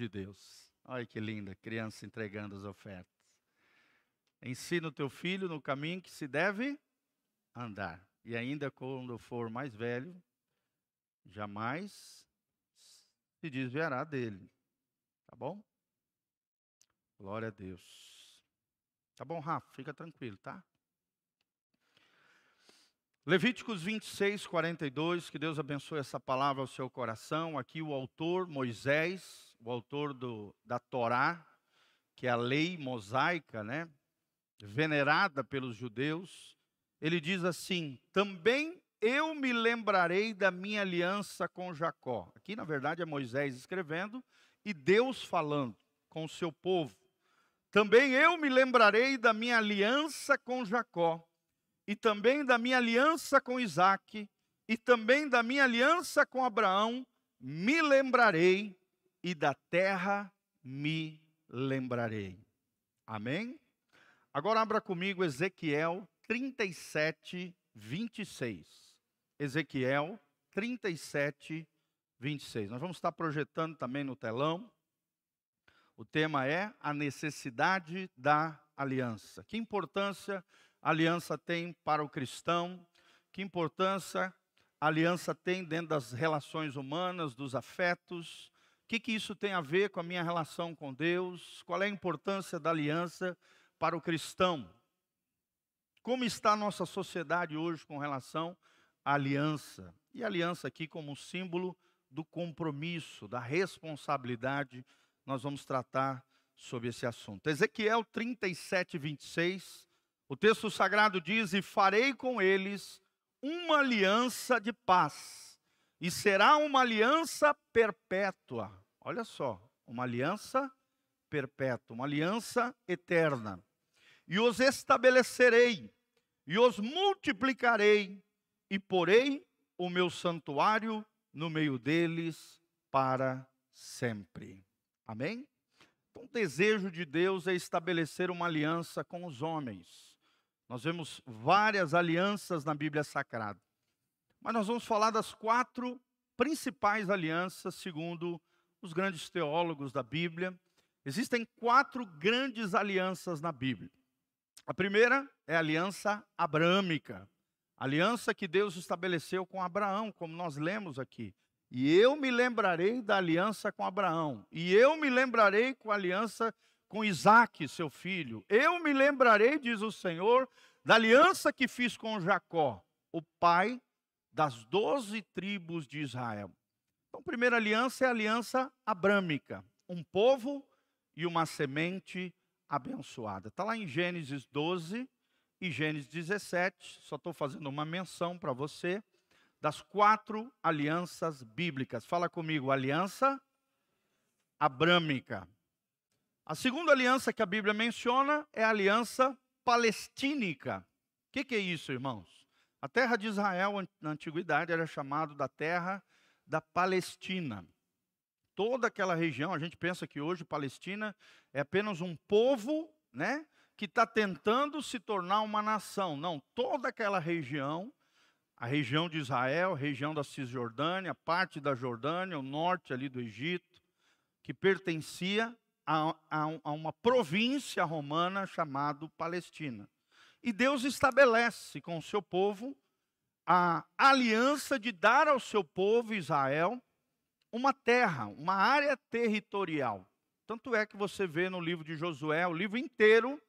de Deus. Olha que linda, criança entregando as ofertas. Ensina o teu filho no caminho que se deve andar. E ainda quando for mais velho, jamais se desviará dele. Tá bom? Glória a Deus. Tá bom, Rafa? Fica tranquilo, tá? Levíticos 26, 42, que Deus abençoe essa palavra ao seu coração. Aqui o autor, Moisés, o autor do, da Torá, que é a lei mosaica, né? Venerada pelos judeus. Ele diz assim: Também eu me lembrarei da minha aliança com Jacó. Aqui, na verdade, é Moisés escrevendo e Deus falando com o seu povo. Também eu me lembrarei da minha aliança com Jacó e também da minha aliança com Isaac, e também da minha aliança com Abraão, me lembrarei, e da terra me lembrarei. Amém? Agora abra comigo Ezequiel 37, 26. Ezequiel 37, 26. Nós vamos estar projetando também no telão. O tema é a necessidade da aliança. Que importância a aliança tem para o cristão, que importância a aliança tem dentro das relações humanas, dos afetos, que, que isso tem a ver com a minha relação com Deus, qual é a importância da aliança para o cristão. Como está a nossa sociedade hoje com relação à aliança? E aliança aqui como símbolo do compromisso, da responsabilidade, nós vamos tratar sobre esse assunto. Ezequiel 37, 26 o texto sagrado diz: E farei com eles uma aliança de paz, e será uma aliança perpétua. Olha só, uma aliança perpétua, uma aliança eterna. E os estabelecerei, e os multiplicarei, e porei o meu santuário no meio deles para sempre. Amém? Então, o desejo de Deus é estabelecer uma aliança com os homens. Nós vemos várias alianças na Bíblia Sagrada. Mas nós vamos falar das quatro principais alianças, segundo os grandes teólogos da Bíblia. Existem quatro grandes alianças na Bíblia. A primeira é a aliança abrâmica, aliança que Deus estabeleceu com Abraão, como nós lemos aqui. E eu me lembrarei da aliança com Abraão, e eu me lembrarei com a aliança com Isaac, seu filho. Eu me lembrarei, diz o Senhor, da aliança que fiz com Jacó, o pai das doze tribos de Israel. Então, a primeira aliança é a aliança abrâmica, um povo e uma semente abençoada. Está lá em Gênesis 12 e Gênesis 17, só estou fazendo uma menção para você, das quatro alianças bíblicas. Fala comigo, aliança abrâmica. A segunda aliança que a Bíblia menciona é a aliança palestínica. O que, que, é isso, irmãos? A terra de Israel, na antiguidade, era chamada da terra da Palestina. Toda aquela região, a gente pensa que hoje Palestina é apenas um povo, né? Que está tentando se tornar uma nação. Não, toda aquela região, a região de Israel, região da Cisjordânia, parte da Jordânia, o norte ali do Egito, que pertencia a, a, a uma província romana chamada Palestina. E Deus estabelece com o seu povo a aliança de dar ao seu povo Israel uma terra, uma área territorial. Tanto é que você vê no livro de Josué, o livro inteiro,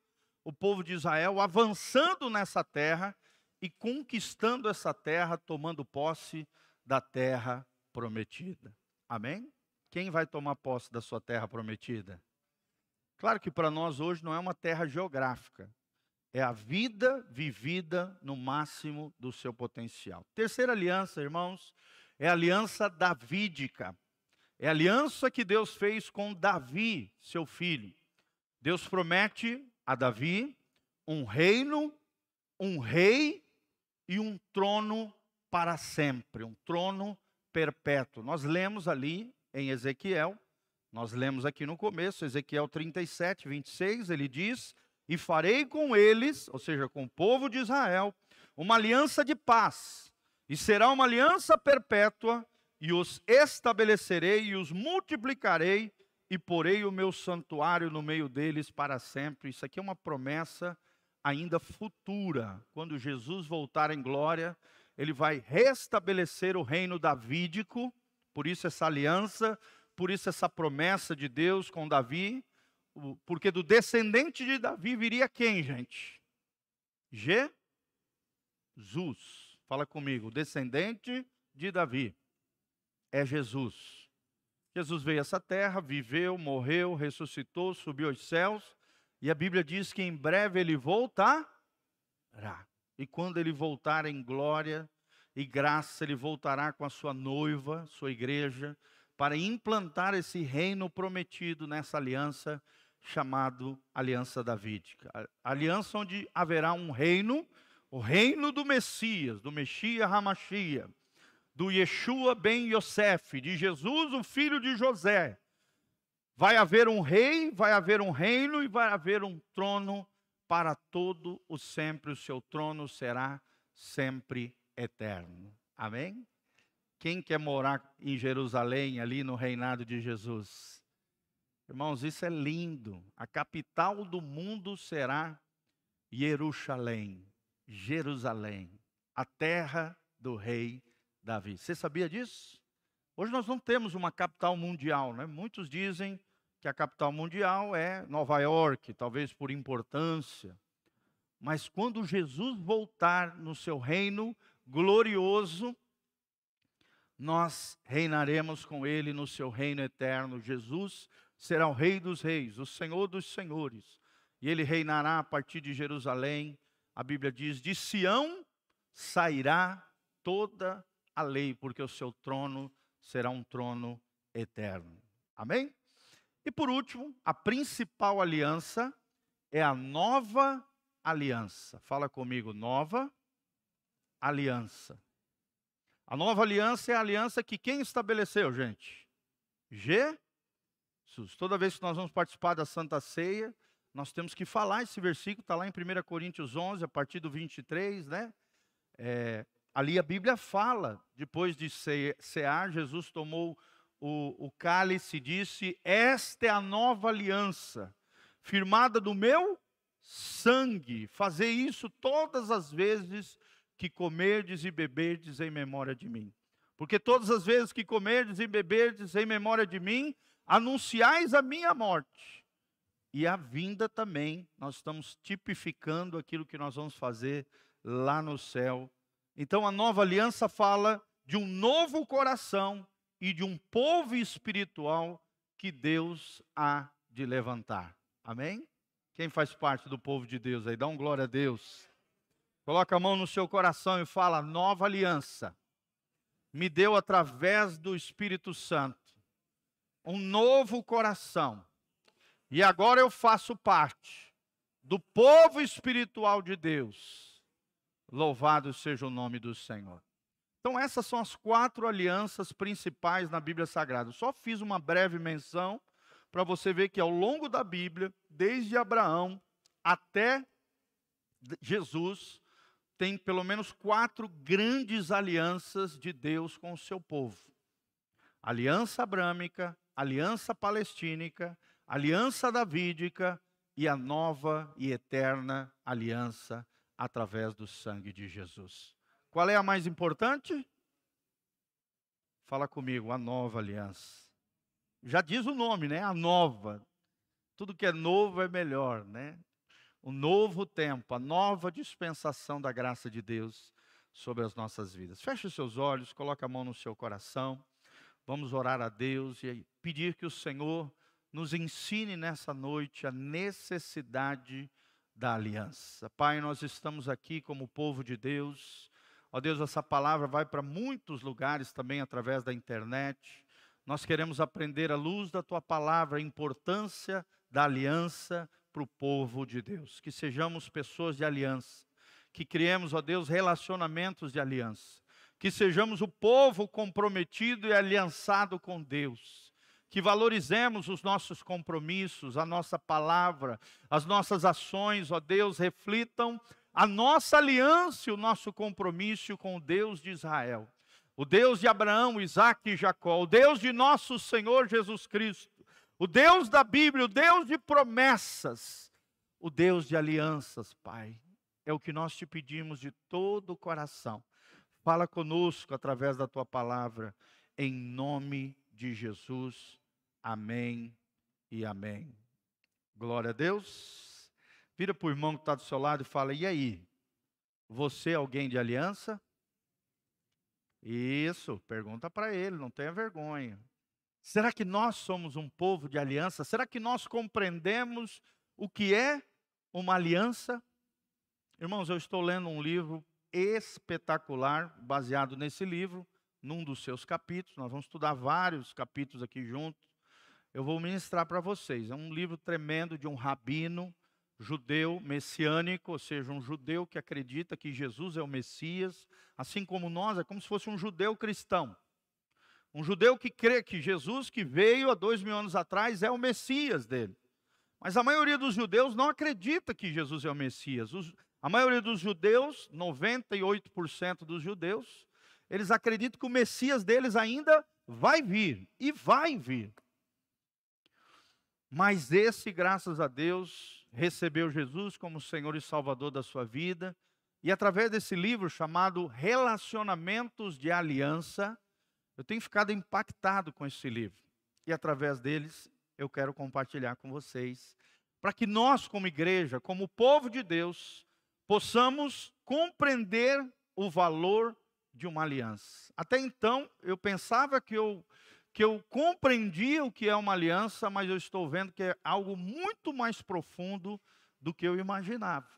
o povo de Israel avançando nessa terra e conquistando essa terra, tomando posse da terra prometida. Amém? Quem vai tomar posse da sua terra prometida? Claro que para nós hoje não é uma terra geográfica, é a vida vivida no máximo do seu potencial. Terceira aliança, irmãos, é a aliança davídica. É a aliança que Deus fez com Davi, seu filho. Deus promete a Davi um reino, um rei e um trono para sempre, um trono perpétuo. Nós lemos ali em Ezequiel nós lemos aqui no começo, Ezequiel 37, 26, ele diz: E farei com eles, ou seja, com o povo de Israel, uma aliança de paz, e será uma aliança perpétua, e os estabelecerei e os multiplicarei, e porei o meu santuário no meio deles para sempre. Isso aqui é uma promessa ainda futura. Quando Jesus voltar em glória, ele vai restabelecer o reino davídico, por isso essa aliança, por isso essa promessa de Deus com Davi, porque do descendente de Davi viria quem, gente? Jesus. Fala comigo, descendente de Davi é Jesus. Jesus veio a essa terra, viveu, morreu, ressuscitou, subiu aos céus, e a Bíblia diz que em breve ele voltará. E quando ele voltar em glória e graça, ele voltará com a sua noiva, sua igreja, para implantar esse reino prometido nessa aliança chamado Aliança Davídica. Aliança onde haverá um reino, o reino do Messias, do Messias Hamashia, do Yeshua ben Yosef, de Jesus, o filho de José. Vai haver um rei, vai haver um reino e vai haver um trono para todo o sempre. O seu trono será sempre eterno. Amém? Quem quer morar em Jerusalém, ali no reinado de Jesus? Irmãos, isso é lindo. A capital do mundo será Jerusalém, Jerusalém, a terra do rei Davi. Você sabia disso? Hoje nós não temos uma capital mundial, né? Muitos dizem que a capital mundial é Nova York, talvez por importância. Mas quando Jesus voltar no seu reino glorioso, nós reinaremos com ele no seu reino eterno. Jesus será o Rei dos Reis, o Senhor dos Senhores, e ele reinará a partir de Jerusalém. A Bíblia diz: de Sião sairá toda a lei, porque o seu trono será um trono eterno. Amém? E por último, a principal aliança é a nova aliança. Fala comigo, nova aliança. A nova aliança é a aliança que quem estabeleceu, gente? Jesus. Toda vez que nós vamos participar da Santa Ceia, nós temos que falar esse versículo, está lá em 1 Coríntios 11, a partir do 23, né? É, Ali a Bíblia fala, depois de cear, Jesus tomou o, o cálice e disse: Esta é a nova aliança, firmada do meu sangue. Fazer isso todas as vezes que comerdes e beberdes em memória de mim. Porque todas as vezes que comerdes e beberdes em memória de mim, anunciais a minha morte. E a vinda também, nós estamos tipificando aquilo que nós vamos fazer lá no céu então a nova aliança fala de um novo coração e de um povo espiritual que Deus há de levantar. Amém? Quem faz parte do povo de Deus aí? Dá um glória a Deus. Coloca a mão no seu coração e fala: nova aliança me deu através do Espírito Santo um novo coração. E agora eu faço parte do povo espiritual de Deus Louvado seja o nome do Senhor. Então, essas são as quatro alianças principais na Bíblia Sagrada. Só fiz uma breve menção para você ver que ao longo da Bíblia, desde Abraão até Jesus, tem pelo menos quatro grandes alianças de Deus com o seu povo: aliança abrâmica, aliança palestínica, aliança davídica e a nova e eterna aliança através do sangue de Jesus. Qual é a mais importante? Fala comigo, a nova aliança. Já diz o nome, né? A nova. Tudo que é novo é melhor, né? O novo tempo, a nova dispensação da graça de Deus sobre as nossas vidas. Feche os seus olhos, coloque a mão no seu coração. Vamos orar a Deus e pedir que o Senhor nos ensine nessa noite a necessidade da aliança. Pai, nós estamos aqui como povo de Deus. Ó Deus, essa palavra vai para muitos lugares também através da internet. Nós queremos aprender à luz da tua palavra a importância da aliança para o povo de Deus. Que sejamos pessoas de aliança, que criemos, ó Deus, relacionamentos de aliança, que sejamos o povo comprometido e aliançado com Deus que valorizemos os nossos compromissos, a nossa palavra, as nossas ações, ó Deus, reflitam a nossa aliança e o nosso compromisso com o Deus de Israel. O Deus de Abraão, Isaac e Jacó, o Deus de nosso Senhor Jesus Cristo, O Deus da Bíblia, o Deus de promessas, o Deus de alianças, Pai. É o que nós te pedimos de todo o coração. Fala conosco através da tua palavra, em nome de Jesus. Amém e amém. Glória a Deus. Vira para o irmão que está do seu lado e fala: e aí? Você é alguém de aliança? Isso, pergunta para ele, não tenha vergonha. Será que nós somos um povo de aliança? Será que nós compreendemos o que é uma aliança? Irmãos, eu estou lendo um livro espetacular, baseado nesse livro, num dos seus capítulos. Nós vamos estudar vários capítulos aqui juntos. Eu vou ministrar para vocês. É um livro tremendo de um rabino judeu messiânico, ou seja, um judeu que acredita que Jesus é o Messias, assim como nós, é como se fosse um judeu cristão. Um judeu que crê que Jesus, que veio há dois mil anos atrás, é o Messias dele. Mas a maioria dos judeus não acredita que Jesus é o Messias. Os, a maioria dos judeus, 98% dos judeus, eles acreditam que o Messias deles ainda vai vir e vai vir. Mas esse, graças a Deus, recebeu Jesus como Senhor e Salvador da sua vida, e através desse livro chamado Relacionamentos de Aliança, eu tenho ficado impactado com esse livro. E através deles eu quero compartilhar com vocês, para que nós, como igreja, como povo de Deus, possamos compreender o valor de uma aliança. Até então, eu pensava que eu, que eu compreendia o que é uma aliança, mas eu estou vendo que é algo muito mais profundo do que eu imaginava.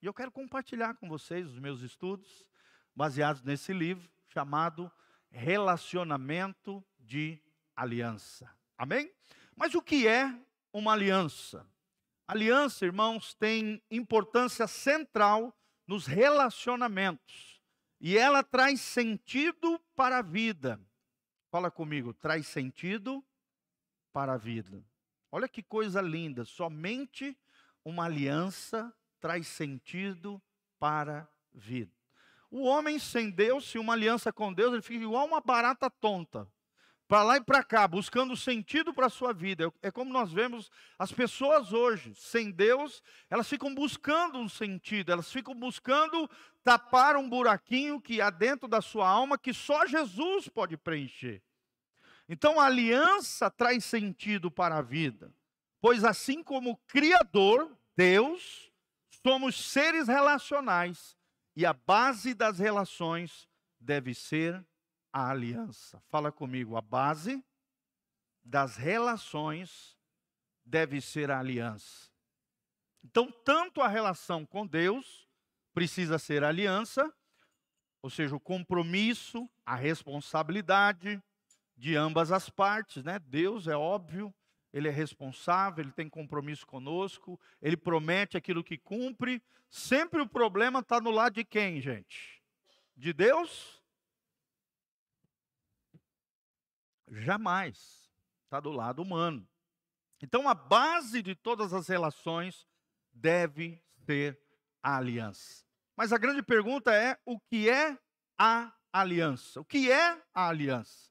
E eu quero compartilhar com vocês os meus estudos, baseados nesse livro chamado relacionamento de aliança. Amém? Mas o que é uma aliança? Aliança, irmãos, tem importância central nos relacionamentos. E ela traz sentido para a vida. Fala comigo, traz sentido para a vida. Olha que coisa linda, somente uma aliança traz sentido para a vida. O homem sem Deus, se uma aliança com Deus, ele fica igual uma barata tonta. Para lá e para cá, buscando sentido para a sua vida. É como nós vemos as pessoas hoje, sem Deus, elas ficam buscando um sentido, elas ficam buscando tapar um buraquinho que há dentro da sua alma que só Jesus pode preencher. Então a aliança traz sentido para a vida, pois assim como Criador, Deus, somos seres relacionais e a base das relações deve ser a aliança. Fala comigo, a base das relações deve ser a aliança. Então, tanto a relação com Deus precisa ser aliança, ou seja, o compromisso, a responsabilidade de ambas as partes, né? Deus é óbvio, ele é responsável, ele tem compromisso conosco, ele promete aquilo que cumpre. Sempre o problema está no lado de quem, gente? De Deus? Jamais. Está do lado humano. Então a base de todas as relações deve ser a aliança. Mas a grande pergunta é: o que é a aliança? O que é a aliança?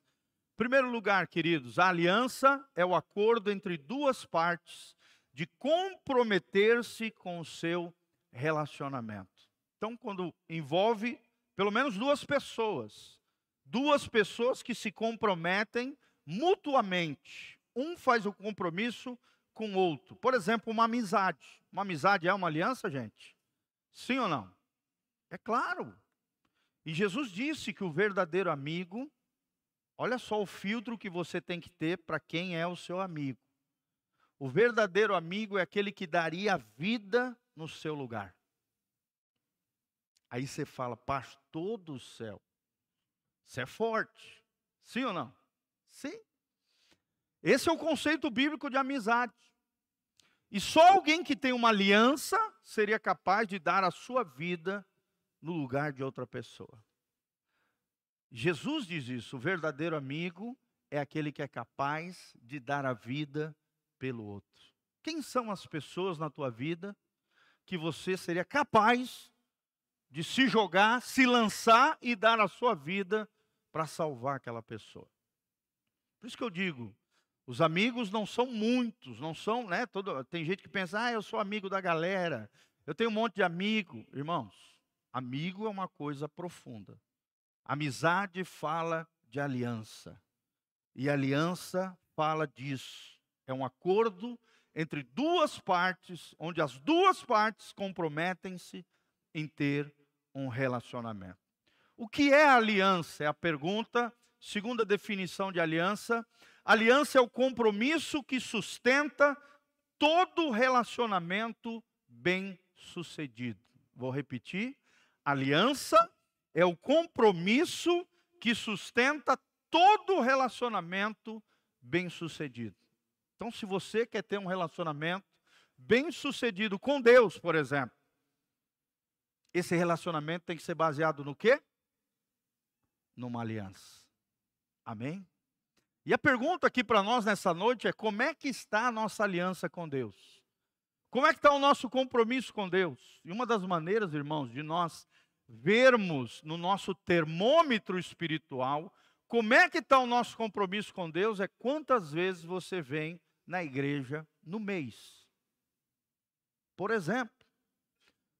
primeiro lugar, queridos, a aliança é o acordo entre duas partes de comprometer-se com o seu relacionamento. Então, quando envolve pelo menos duas pessoas, duas pessoas que se comprometem mutuamente, um faz o compromisso com o outro. Por exemplo, uma amizade. Uma amizade é uma aliança, gente? Sim ou não? É claro. E Jesus disse que o verdadeiro amigo Olha só o filtro que você tem que ter para quem é o seu amigo. O verdadeiro amigo é aquele que daria a vida no seu lugar. Aí você fala, pastor do céu, você é forte. Sim ou não? Sim. Esse é o conceito bíblico de amizade. E só alguém que tem uma aliança seria capaz de dar a sua vida no lugar de outra pessoa. Jesus diz isso: o verdadeiro amigo é aquele que é capaz de dar a vida pelo outro. Quem são as pessoas na tua vida que você seria capaz de se jogar, se lançar e dar a sua vida para salvar aquela pessoa? Por isso que eu digo, Os amigos não são muitos, não são, né? Todo, tem gente que pensa, ah, eu sou amigo da galera, eu tenho um monte de amigo. Irmãos, amigo é uma coisa profunda. Amizade fala de aliança. E aliança fala disso. É um acordo entre duas partes, onde as duas partes comprometem-se em ter um relacionamento. O que é aliança? É a pergunta. Segunda definição de aliança Aliança é o compromisso que sustenta todo relacionamento bem-sucedido. Vou repetir. Aliança é o compromisso que sustenta todo relacionamento bem-sucedido. Então, se você quer ter um relacionamento bem-sucedido com Deus, por exemplo, esse relacionamento tem que ser baseado no quê? Numa aliança. Amém? E a pergunta aqui para nós nessa noite é: como é que está a nossa aliança com Deus? Como é que está o nosso compromisso com Deus? E uma das maneiras, irmãos, de nós vermos no nosso termômetro espiritual como é que está o nosso compromisso com Deus é quantas vezes você vem na igreja no mês. Por exemplo,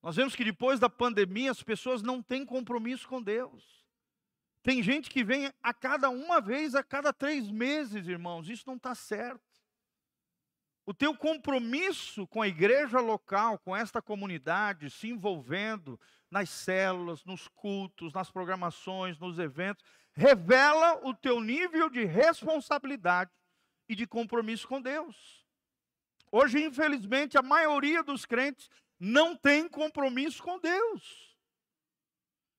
nós vemos que depois da pandemia as pessoas não têm compromisso com Deus. Tem gente que vem a cada uma vez, a cada três meses, irmãos. Isso não está certo. O teu compromisso com a igreja local, com esta comunidade, se envolvendo nas células, nos cultos, nas programações, nos eventos, revela o teu nível de responsabilidade e de compromisso com Deus. Hoje, infelizmente, a maioria dos crentes não tem compromisso com Deus.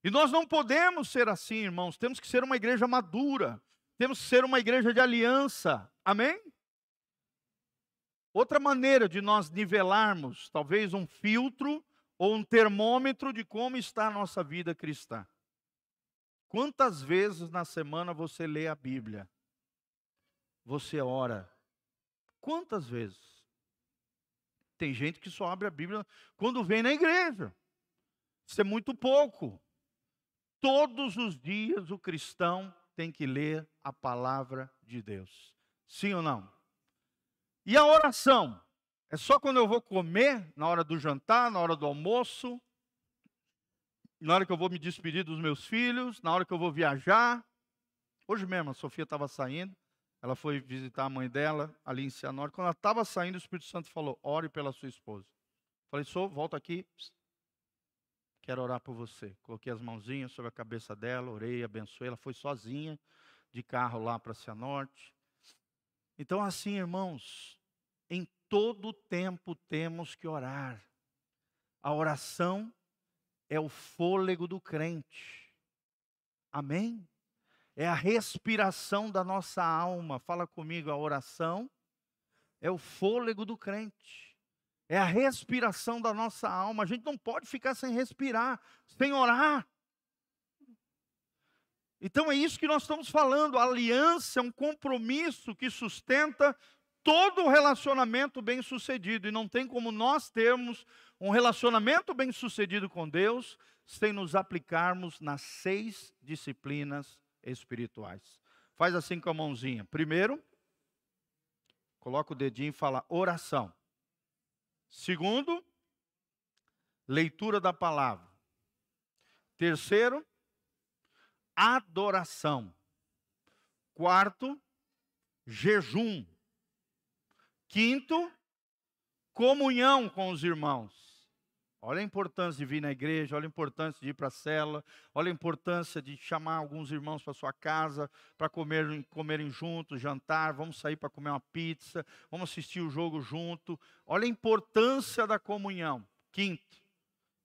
E nós não podemos ser assim, irmãos. Temos que ser uma igreja madura. Temos que ser uma igreja de aliança. Amém? Outra maneira de nós nivelarmos, talvez um filtro ou um termômetro de como está a nossa vida cristã. Quantas vezes na semana você lê a Bíblia? Você ora? Quantas vezes? Tem gente que só abre a Bíblia quando vem na igreja. Isso é muito pouco. Todos os dias o cristão tem que ler a palavra de Deus. Sim ou não? E a oração? É só quando eu vou comer, na hora do jantar, na hora do almoço, na hora que eu vou me despedir dos meus filhos, na hora que eu vou viajar. Hoje mesmo a Sofia estava saindo, ela foi visitar a mãe dela ali em Cianorte. Quando ela estava saindo, o Espírito Santo falou: ore pela sua esposa. Falei, sou, volta aqui. Quero orar por você. Coloquei as mãozinhas sobre a cabeça dela, orei, abençoei. Ela foi sozinha de carro lá para Cianorte. Então, assim, irmãos, em todo tempo temos que orar. A oração é o fôlego do crente. Amém? É a respiração da nossa alma. Fala comigo, a oração é o fôlego do crente é a respiração da nossa alma. A gente não pode ficar sem respirar, sem orar. Então é isso que nós estamos falando. A aliança é um compromisso que sustenta todo relacionamento bem-sucedido. E não tem como nós termos um relacionamento bem-sucedido com Deus sem nos aplicarmos nas seis disciplinas espirituais. Faz assim com a mãozinha. Primeiro, coloca o dedinho e fala oração. Segundo, leitura da palavra. Terceiro, adoração. Quarto, jejum. Quinto, comunhão com os irmãos. Olha a importância de vir na igreja, olha a importância de ir para a cela, olha a importância de chamar alguns irmãos para sua casa para comer, comerem juntos, jantar, vamos sair para comer uma pizza, vamos assistir o jogo junto. Olha a importância da comunhão. Quinto.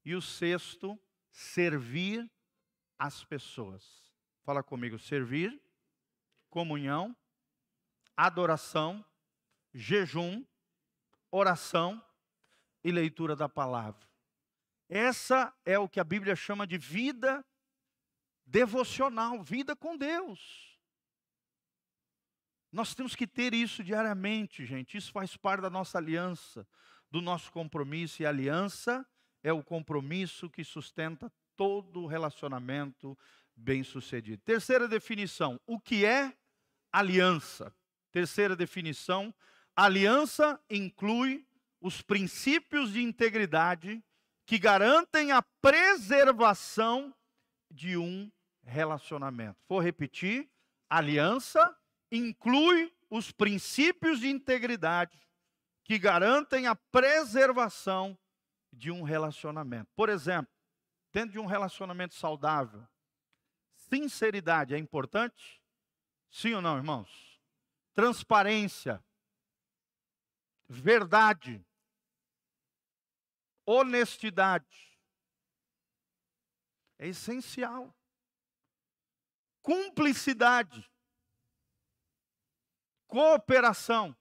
E o sexto, servir as pessoas. Fala comigo, servir, comunhão, adoração, jejum, oração e leitura da palavra. Essa é o que a Bíblia chama de vida devocional, vida com Deus. Nós temos que ter isso diariamente, gente. Isso faz parte da nossa aliança, do nosso compromisso. E aliança é o compromisso que sustenta todo relacionamento bem-sucedido. Terceira definição: o que é aliança? Terceira definição: aliança inclui os princípios de integridade que garantem a preservação de um relacionamento. Vou repetir: aliança inclui os princípios de integridade que garantem a preservação de um relacionamento. Por exemplo, dentro de um relacionamento saudável, sinceridade é importante? Sim ou não, irmãos? Transparência, verdade, honestidade. É essencial. Cumplicidade, cooperação.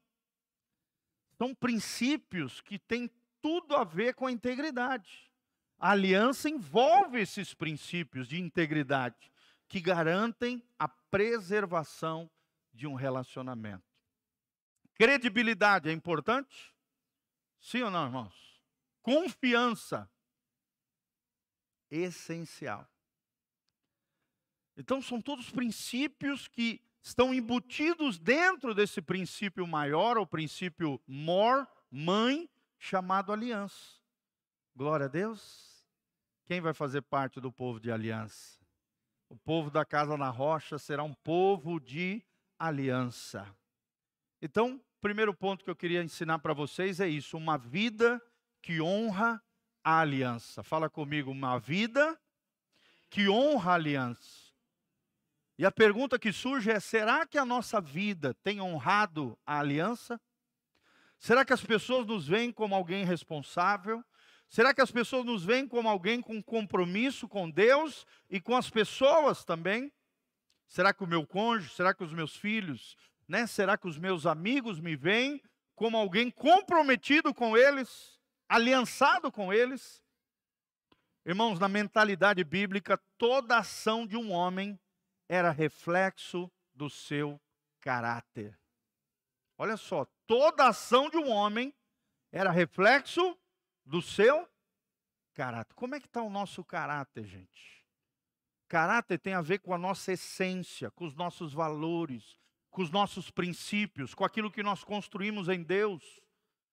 São princípios que têm tudo a ver com a integridade. A aliança envolve esses princípios de integridade que garantem a preservação de um relacionamento. Credibilidade é importante? Sim ou não, irmãos? Confiança essencial. Então são todos princípios que estão embutidos dentro desse princípio maior, o princípio mor, mãe, chamado aliança. Glória a Deus. Quem vai fazer parte do povo de aliança? O povo da casa na rocha será um povo de aliança. Então, primeiro ponto que eu queria ensinar para vocês é isso: uma vida que honra a aliança. Fala comigo, uma vida que honra a aliança. E a pergunta que surge é: será que a nossa vida tem honrado a aliança? Será que as pessoas nos veem como alguém responsável? Será que as pessoas nos veem como alguém com compromisso com Deus e com as pessoas também? Será que o meu cônjuge, será que os meus filhos, né? Será que os meus amigos me veem como alguém comprometido com eles, aliançado com eles? Irmãos, na mentalidade bíblica, toda ação de um homem era reflexo do seu caráter. Olha só, toda ação de um homem era reflexo do seu caráter. Como é que está o nosso caráter, gente? Caráter tem a ver com a nossa essência, com os nossos valores, com os nossos princípios, com aquilo que nós construímos em Deus,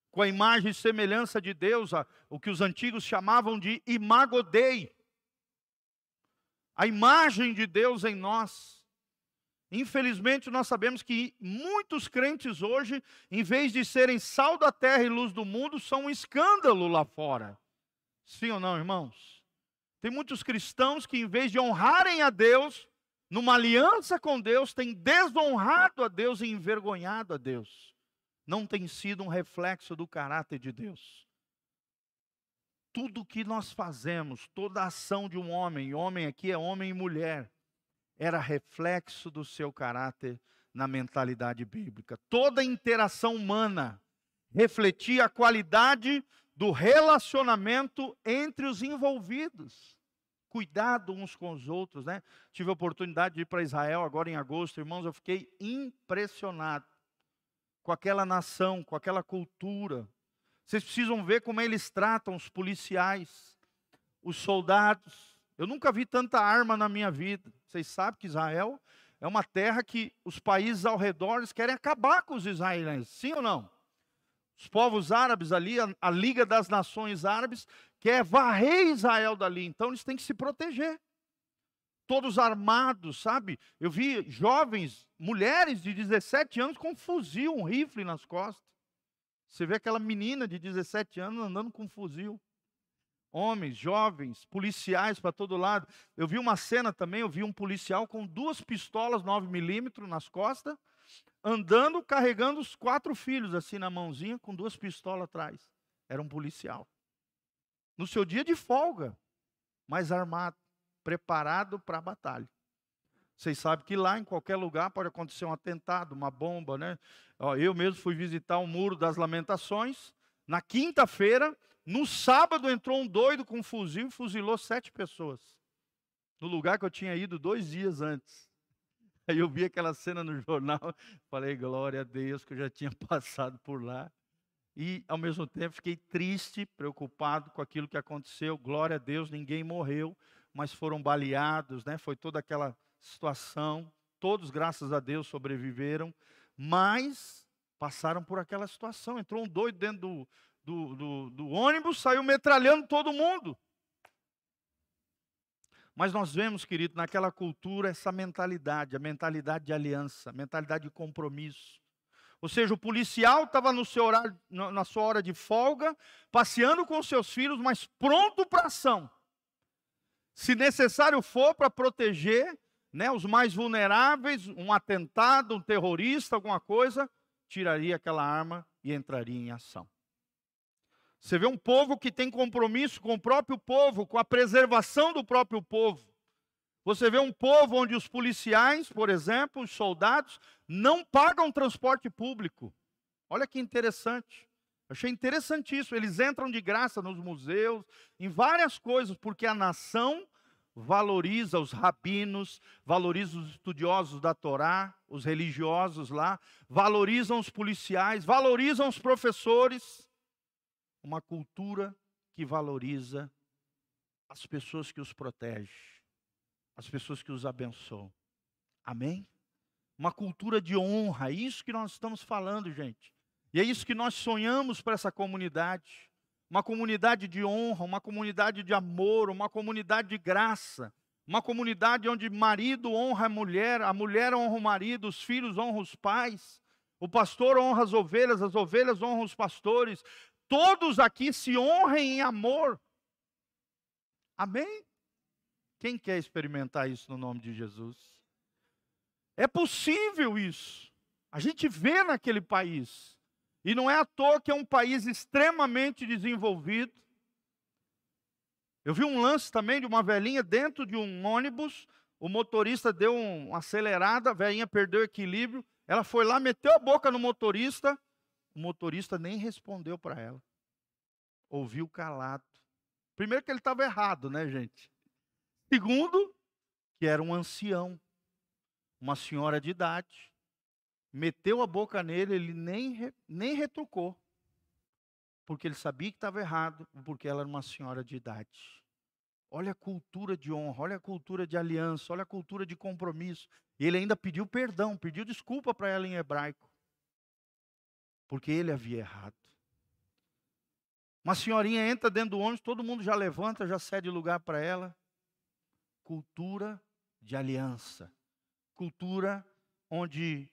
com a imagem e semelhança de Deus, o que os antigos chamavam de imago Dei a imagem de Deus em nós. Infelizmente, nós sabemos que muitos crentes hoje, em vez de serem sal da terra e luz do mundo, são um escândalo lá fora. Sim ou não, irmãos? Tem muitos cristãos que, em vez de honrarem a Deus, numa aliança com Deus, têm desonrado a Deus e envergonhado a Deus. Não tem sido um reflexo do caráter de Deus tudo que nós fazemos, toda ação de um homem, homem aqui é homem e mulher, era reflexo do seu caráter na mentalidade bíblica. Toda interação humana refletia a qualidade do relacionamento entre os envolvidos. Cuidado uns com os outros, né? Tive a oportunidade de ir para Israel agora em agosto, irmãos, eu fiquei impressionado com aquela nação, com aquela cultura, vocês precisam ver como eles tratam os policiais, os soldados. Eu nunca vi tanta arma na minha vida. Vocês sabem que Israel é uma terra que os países ao redor querem acabar com os israelenses, sim ou não? Os povos árabes ali, a, a Liga das Nações Árabes, quer varrer Israel dali, então eles têm que se proteger. Todos armados, sabe? Eu vi jovens, mulheres de 17 anos com um fuzil, um rifle nas costas. Você vê aquela menina de 17 anos andando com um fuzil. Homens, jovens, policiais para todo lado. Eu vi uma cena também, eu vi um policial com duas pistolas 9mm nas costas, andando, carregando os quatro filhos assim na mãozinha, com duas pistolas atrás. Era um policial. No seu dia de folga, mas armado, preparado para a batalha. Vocês sabem que lá, em qualquer lugar, pode acontecer um atentado, uma bomba, né? Eu mesmo fui visitar o Muro das Lamentações. Na quinta-feira, no sábado, entrou um doido com um fuzil e fuzilou sete pessoas. No lugar que eu tinha ido dois dias antes. Aí eu vi aquela cena no jornal, falei, glória a Deus, que eu já tinha passado por lá. E, ao mesmo tempo, fiquei triste, preocupado com aquilo que aconteceu. Glória a Deus, ninguém morreu, mas foram baleados, né? Foi toda aquela situação. Todos, graças a Deus, sobreviveram. mas passaram por aquela situação. Entrou um doido dentro do, do, do, do ônibus, saiu metralhando todo mundo. Mas nós vemos, querido, naquela cultura essa mentalidade, a mentalidade de aliança, a mentalidade de compromisso. Ou seja, o policial estava na sua hora de folga, passeando com seus filhos, mas pronto para ação. Se necessário for para proteger né, os mais vulneráveis, um atentado, um terrorista, alguma coisa, tiraria aquela arma e entraria em ação. Você vê um povo que tem compromisso com o próprio povo, com a preservação do próprio povo. Você vê um povo onde os policiais, por exemplo, os soldados, não pagam transporte público. Olha que interessante. Achei interessantíssimo. Eles entram de graça nos museus, em várias coisas, porque a nação valoriza os rabinos, valoriza os estudiosos da Torá, os religiosos lá, valorizam os policiais, valorizam os professores uma cultura que valoriza as pessoas que os protege, as pessoas que os abençoam. Amém? Uma cultura de honra, é isso que nós estamos falando, gente. E é isso que nós sonhamos para essa comunidade. Uma comunidade de honra, uma comunidade de amor, uma comunidade de graça. Uma comunidade onde marido honra a mulher, a mulher honra o marido, os filhos honram os pais, o pastor honra as ovelhas, as ovelhas honram os pastores, todos aqui se honrem em amor. Amém? Quem quer experimentar isso no nome de Jesus? É possível isso. A gente vê naquele país. E não é à toa que é um país extremamente desenvolvido. Eu vi um lance também de uma velhinha dentro de um ônibus. O motorista deu uma acelerada, a velhinha perdeu o equilíbrio. Ela foi lá, meteu a boca no motorista o motorista nem respondeu para ela. Ouviu calado. Primeiro que ele estava errado, né, gente? Segundo, que era um ancião, uma senhora de idade. Meteu a boca nele, ele nem, nem retrucou. Porque ele sabia que estava errado, porque ela era uma senhora de idade. Olha a cultura de honra, olha a cultura de aliança, olha a cultura de compromisso. E ele ainda pediu perdão, pediu desculpa para ela em hebraico porque ele havia errado. Uma senhorinha entra dentro do ônibus, todo mundo já levanta, já cede lugar para ela. Cultura de aliança. Cultura onde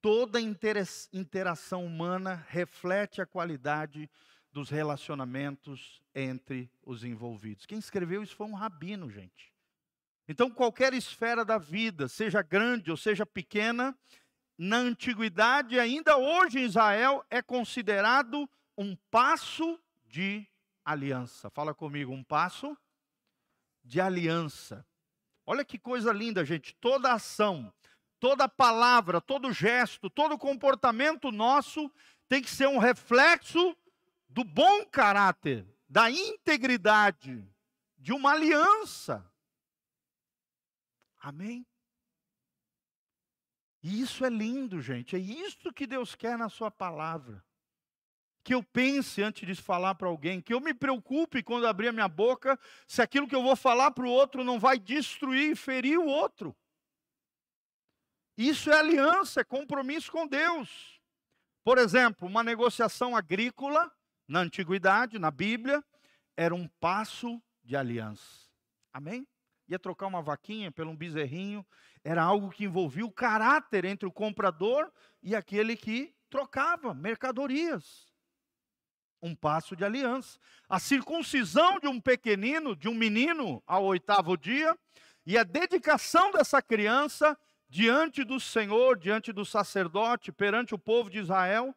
toda interação humana reflete a qualidade dos relacionamentos entre os envolvidos. Quem escreveu isso foi um rabino, gente. Então, qualquer esfera da vida, seja grande ou seja pequena, na antiguidade, ainda hoje em Israel, é considerado um passo de aliança. Fala comigo, um passo de aliança. Olha que coisa linda, gente. Toda ação, toda palavra, todo gesto, todo comportamento nosso tem que ser um reflexo do bom caráter, da integridade, de uma aliança. Amém? E isso é lindo, gente. É isso que Deus quer na Sua palavra. Que eu pense antes de falar para alguém, que eu me preocupe quando abrir a minha boca, se aquilo que eu vou falar para o outro não vai destruir e ferir o outro. Isso é aliança, é compromisso com Deus. Por exemplo, uma negociação agrícola, na antiguidade, na Bíblia, era um passo de aliança. Amém? ia trocar uma vaquinha pelo um bezerrinho, era algo que envolvia o caráter entre o comprador e aquele que trocava mercadorias. Um passo de aliança. A circuncisão de um pequenino, de um menino, ao oitavo dia, e a dedicação dessa criança diante do Senhor, diante do sacerdote, perante o povo de Israel,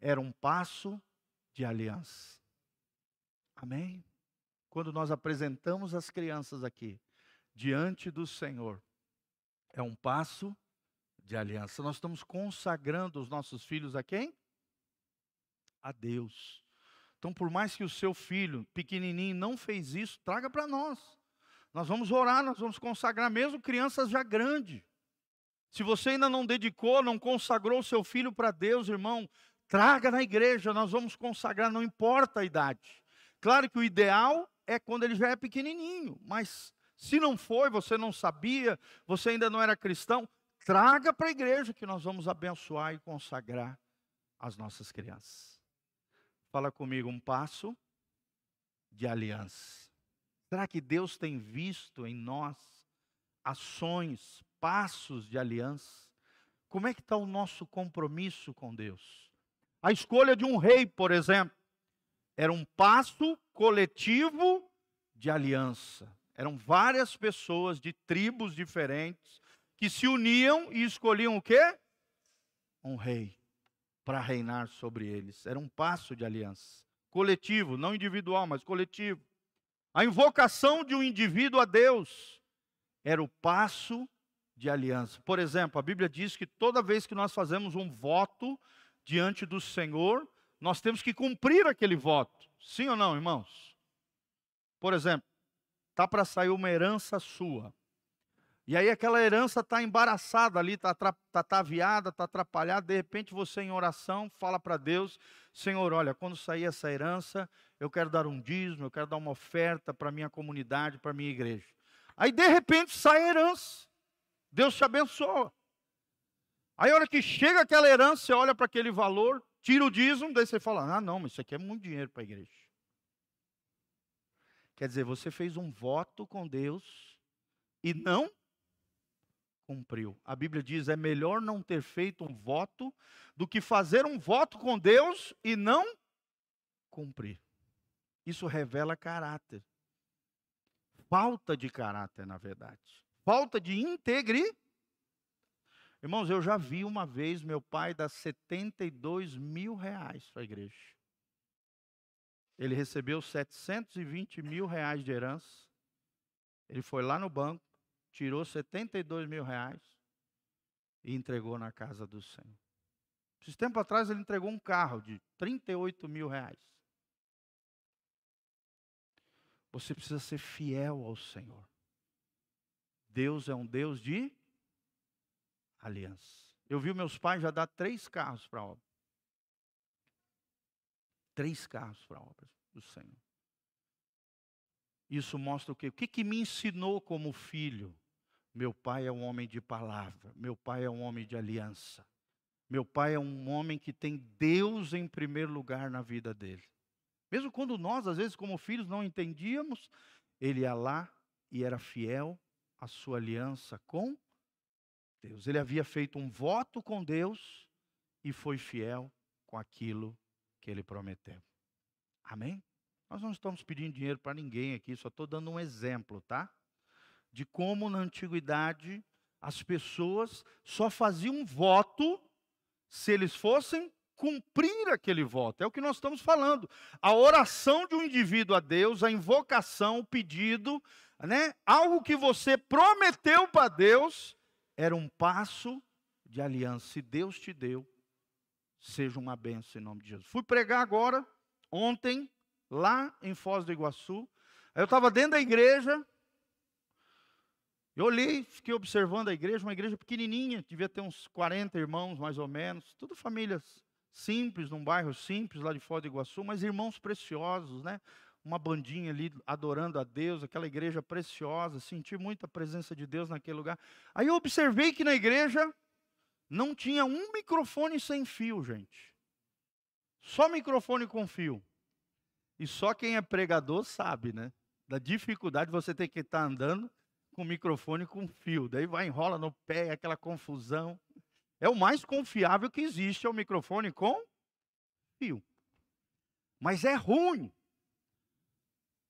era um passo de aliança. Amém? Quando nós apresentamos as crianças aqui, diante do Senhor. É um passo de aliança. Nós estamos consagrando os nossos filhos a quem? A Deus. Então, por mais que o seu filho pequenininho não fez isso, traga para nós. Nós vamos orar, nós vamos consagrar, mesmo crianças já grandes. Se você ainda não dedicou, não consagrou o seu filho para Deus, irmão, traga na igreja, nós vamos consagrar, não importa a idade. Claro que o ideal é quando ele já é pequenininho, mas se não foi, você não sabia, você ainda não era cristão, traga para a igreja que nós vamos abençoar e consagrar as nossas crianças. Fala comigo, um passo de aliança. Será que Deus tem visto em nós ações, passos de aliança? Como é que está o nosso compromisso com Deus? A escolha de um rei, por exemplo, era um passo coletivo de aliança. Eram várias pessoas de tribos diferentes que se uniam e escolhiam o quê? Um rei para reinar sobre eles. Era um passo de aliança. Coletivo, não individual, mas coletivo. A invocação de um indivíduo a Deus era o passo de aliança. Por exemplo, a Bíblia diz que toda vez que nós fazemos um voto diante do Senhor, nós temos que cumprir aquele voto. Sim ou não, irmãos? Por exemplo, tá para sair uma herança sua. E aí aquela herança está embaraçada ali, está tá, ataviada, está atrapalhada. De repente você em oração fala para Deus, Senhor, olha, quando sair essa herança, eu quero dar um dízimo, eu quero dar uma oferta para minha comunidade, para minha igreja. Aí de repente sai a herança. Deus te abençoa. Aí a hora que chega aquela herança, você olha para aquele valor, tira o dízimo, daí você fala, ah não, mas isso aqui é muito dinheiro para a igreja. Quer dizer, você fez um voto com Deus e não cumpriu. A Bíblia diz: é melhor não ter feito um voto do que fazer um voto com Deus e não cumprir. Isso revela caráter. Falta de caráter, na verdade. Falta de integridade. Irmãos, eu já vi uma vez meu pai dar 72 mil reais para a igreja. Ele recebeu 720 mil reais de herança. Ele foi lá no banco, tirou 72 mil reais e entregou na casa do Senhor. Esse tempo atrás ele entregou um carro de 38 mil reais. Você precisa ser fiel ao Senhor. Deus é um Deus de aliança. Eu vi meus pais já dar três carros para a obra. Três carros para a obra do Senhor. Isso mostra o quê? O que, que me ensinou como filho? Meu pai é um homem de palavra, meu pai é um homem de aliança. Meu pai é um homem que tem Deus em primeiro lugar na vida dele. Mesmo quando nós, às vezes, como filhos, não entendíamos, ele ia lá e era fiel à sua aliança com Deus. Ele havia feito um voto com Deus e foi fiel com aquilo que ele prometeu. Amém? Nós não estamos pedindo dinheiro para ninguém aqui, só estou dando um exemplo, tá? De como na antiguidade as pessoas só faziam um voto se eles fossem cumprir aquele voto. É o que nós estamos falando. A oração de um indivíduo a Deus, a invocação, o pedido, né? Algo que você prometeu para Deus era um passo de aliança. Se Deus te deu, seja uma benção em nome de Jesus. Fui pregar agora, ontem, lá em Foz do Iguaçu. Eu estava dentro da igreja, eu olhei, fiquei observando a igreja, uma igreja pequenininha, devia ter uns 40 irmãos mais ou menos, tudo famílias simples, num bairro simples lá de Foz do Iguaçu, mas irmãos preciosos, né? Uma bandinha ali adorando a Deus, aquela igreja preciosa, senti muita presença de Deus naquele lugar. Aí eu observei que na igreja não tinha um microfone sem fio, gente. Só microfone com fio. E só quem é pregador sabe, né? Da dificuldade de você ter que estar andando com o microfone com fio. Daí vai, enrola no pé, aquela confusão. É o mais confiável que existe, é o microfone com fio. Mas é ruim.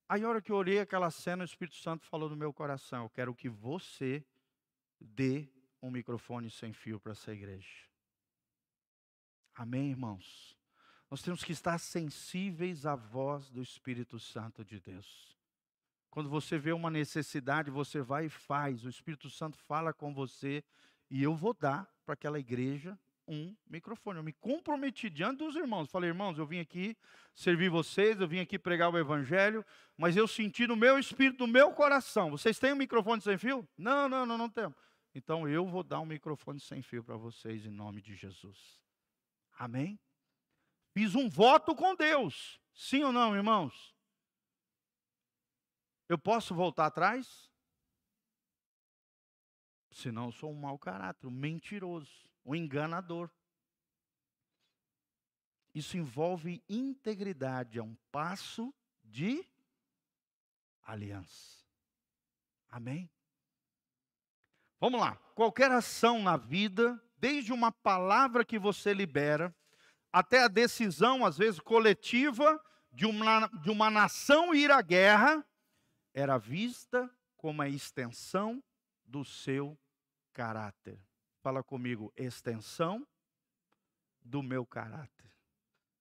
Aí, a hora que eu olhei aquela cena, o Espírito Santo falou no meu coração: Eu quero que você dê um microfone sem fio para essa igreja. Amém, irmãos? Nós temos que estar sensíveis à voz do Espírito Santo de Deus. Quando você vê uma necessidade, você vai e faz. O Espírito Santo fala com você e eu vou dar para aquela igreja um microfone. Eu me comprometi diante dos irmãos. Falei, irmãos, eu vim aqui servir vocês, eu vim aqui pregar o evangelho, mas eu senti no meu espírito, no meu coração. Vocês têm um microfone sem fio? Não, não, não, não temos. Então eu vou dar um microfone sem fio para vocês em nome de Jesus. Amém? Fiz um voto com Deus. Sim ou não, irmãos? Eu posso voltar atrás? Senão eu sou um mau caráter, um mentiroso, um enganador. Isso envolve integridade, é um passo de aliança. Amém? Vamos lá. Qualquer ação na vida, desde uma palavra que você libera, até a decisão, às vezes coletiva, de uma, de uma nação ir à guerra, era vista como a extensão do seu caráter. Fala comigo, extensão do meu caráter.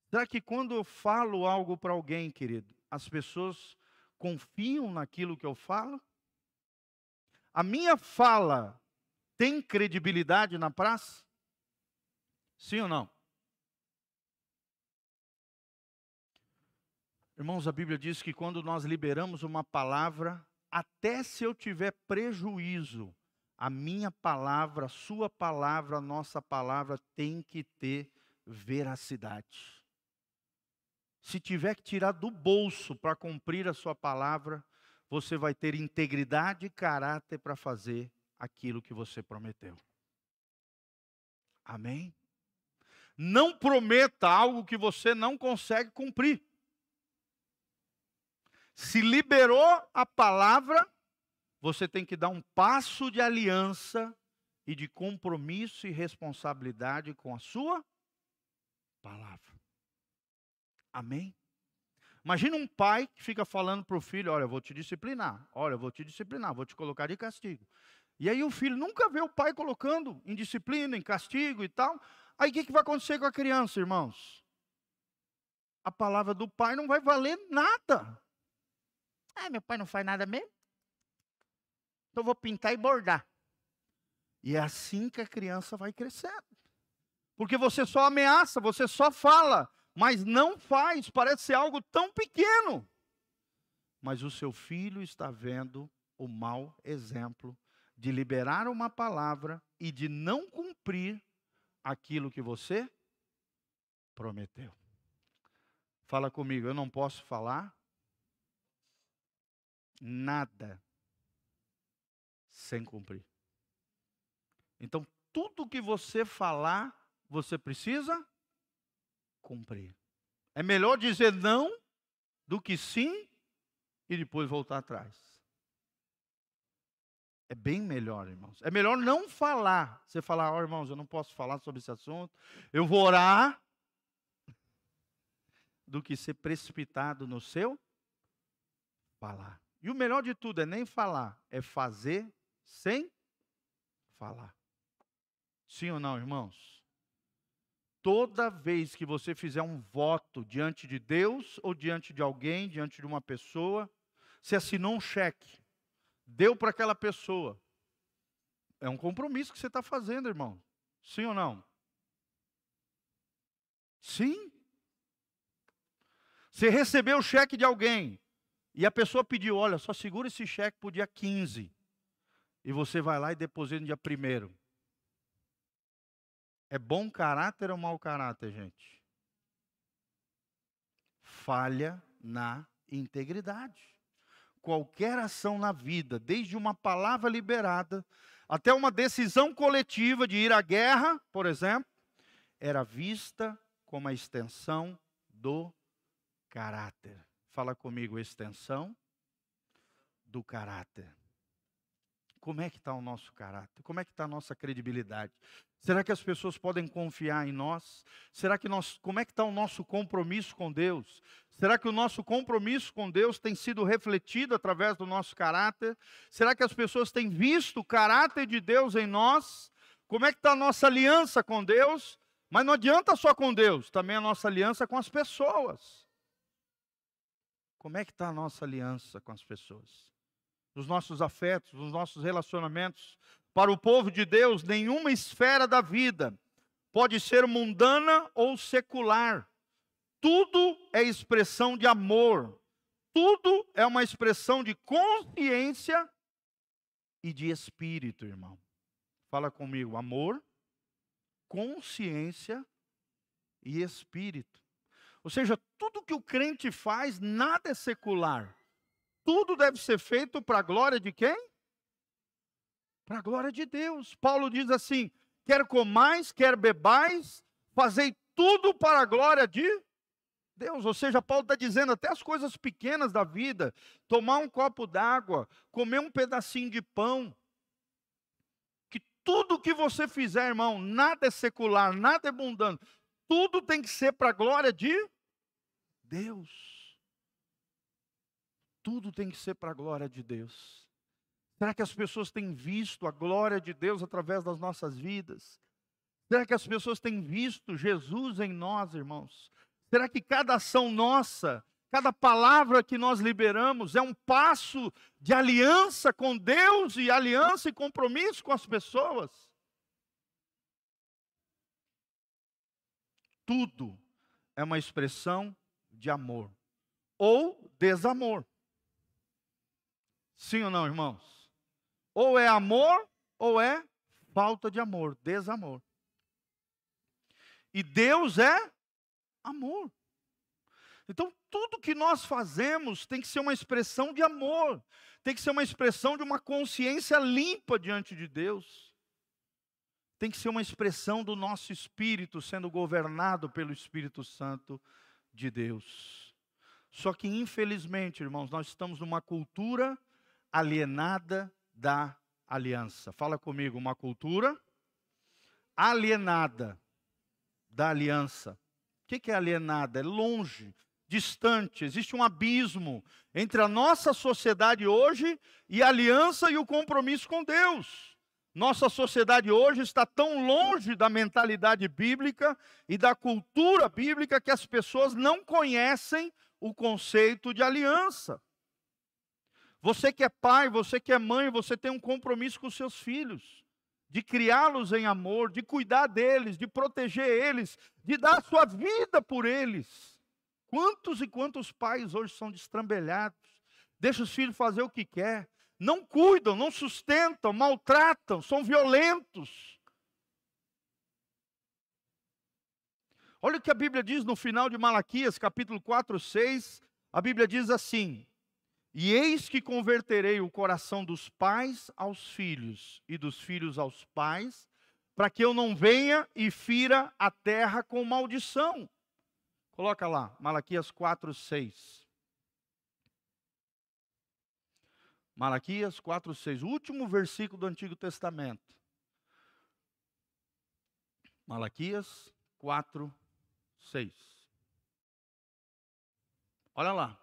Será que quando eu falo algo para alguém, querido, as pessoas confiam naquilo que eu falo? A minha fala tem credibilidade na praça? Sim ou não? Irmãos, a Bíblia diz que quando nós liberamos uma palavra, até se eu tiver prejuízo, a minha palavra, a sua palavra, a nossa palavra tem que ter veracidade. Se tiver que tirar do bolso para cumprir a sua palavra, você vai ter integridade e caráter para fazer aquilo que você prometeu. Amém? Não prometa algo que você não consegue cumprir. Se liberou a palavra, você tem que dar um passo de aliança e de compromisso e responsabilidade com a sua palavra. Amém? Imagina um pai que fica falando para o filho: Olha, eu vou te disciplinar, olha, eu vou te disciplinar, vou te colocar de castigo. E aí o filho nunca vê o pai colocando em disciplina, em castigo e tal. Aí o que, que vai acontecer com a criança, irmãos? A palavra do pai não vai valer nada. Ah, meu pai não faz nada mesmo? Então vou pintar e bordar. E é assim que a criança vai crescendo. Porque você só ameaça, você só fala, mas não faz, parece ser algo tão pequeno. Mas o seu filho está vendo o mau exemplo de liberar uma palavra e de não cumprir aquilo que você prometeu. Fala comigo, eu não posso falar nada sem cumprir. Então, tudo que você falar, você precisa cumprir. É melhor dizer não do que sim e depois voltar atrás. É bem melhor, irmãos. É melhor não falar. Você falar, ó oh, irmãos, eu não posso falar sobre esse assunto. Eu vou orar. Do que ser precipitado no seu falar. E o melhor de tudo é nem falar, é fazer sem falar. Sim ou não, irmãos? toda vez que você fizer um voto diante de Deus ou diante de alguém, diante de uma pessoa, você assinou um cheque, deu para aquela pessoa. É um compromisso que você está fazendo, irmão. Sim ou não? Sim. Você recebeu o cheque de alguém e a pessoa pediu: olha, só segura esse cheque para o dia 15. E você vai lá e deposita no dia 1. É bom caráter ou mau caráter, gente? Falha na integridade. Qualquer ação na vida, desde uma palavra liberada até uma decisão coletiva de ir à guerra, por exemplo, era vista como a extensão do caráter. Fala comigo, extensão do caráter. Como é que está o nosso caráter? Como é que está a nossa credibilidade? Será que as pessoas podem confiar em nós? Será que nós, como é que está o nosso compromisso com Deus? Será que o nosso compromisso com Deus tem sido refletido através do nosso caráter? Será que as pessoas têm visto o caráter de Deus em nós? Como é que está a nossa aliança com Deus? Mas não adianta só com Deus, também a nossa aliança com as pessoas. Como é que está a nossa aliança com as pessoas? nos nossos afetos, nos nossos relacionamentos. Para o povo de Deus, nenhuma esfera da vida pode ser mundana ou secular. Tudo é expressão de amor. Tudo é uma expressão de consciência e de espírito, irmão. Fala comigo, amor, consciência e espírito. Ou seja, tudo que o crente faz, nada é secular tudo deve ser feito para a glória de quem? Para a glória de Deus. Paulo diz assim: quer comais, quer bebais, fazei tudo para a glória de Deus. Ou seja, Paulo está dizendo até as coisas pequenas da vida, tomar um copo d'água, comer um pedacinho de pão, que tudo que você fizer, irmão, nada é secular, nada é mundano, tudo tem que ser para a glória de Deus. Tudo tem que ser para a glória de Deus. Será que as pessoas têm visto a glória de Deus através das nossas vidas? Será que as pessoas têm visto Jesus em nós, irmãos? Será que cada ação nossa, cada palavra que nós liberamos é um passo de aliança com Deus e aliança e compromisso com as pessoas? Tudo é uma expressão de amor ou desamor. Sim ou não, irmãos? Ou é amor ou é falta de amor, desamor. E Deus é amor. Então, tudo que nós fazemos tem que ser uma expressão de amor, tem que ser uma expressão de uma consciência limpa diante de Deus, tem que ser uma expressão do nosso espírito sendo governado pelo Espírito Santo de Deus. Só que, infelizmente, irmãos, nós estamos numa cultura alienada da aliança. Fala comigo, uma cultura alienada da aliança. O que é alienada? É longe, distante. Existe um abismo entre a nossa sociedade hoje e a aliança e o compromisso com Deus. Nossa sociedade hoje está tão longe da mentalidade bíblica e da cultura bíblica que as pessoas não conhecem o conceito de aliança. Você que é pai, você que é mãe, você tem um compromisso com seus filhos, de criá-los em amor, de cuidar deles, de proteger eles, de dar sua vida por eles. Quantos e quantos pais hoje são destrambelhados, deixam os filhos fazer o que quer, não cuidam, não sustentam, maltratam, são violentos. Olha o que a Bíblia diz no final de Malaquias, capítulo 4, 6. A Bíblia diz assim: e eis que converterei o coração dos pais aos filhos, e dos filhos aos pais, para que eu não venha e fira a terra com maldição. Coloca lá, Malaquias 4, 6. Malaquias 4, 6, o último versículo do Antigo Testamento. Malaquias 4, 6. Olha lá.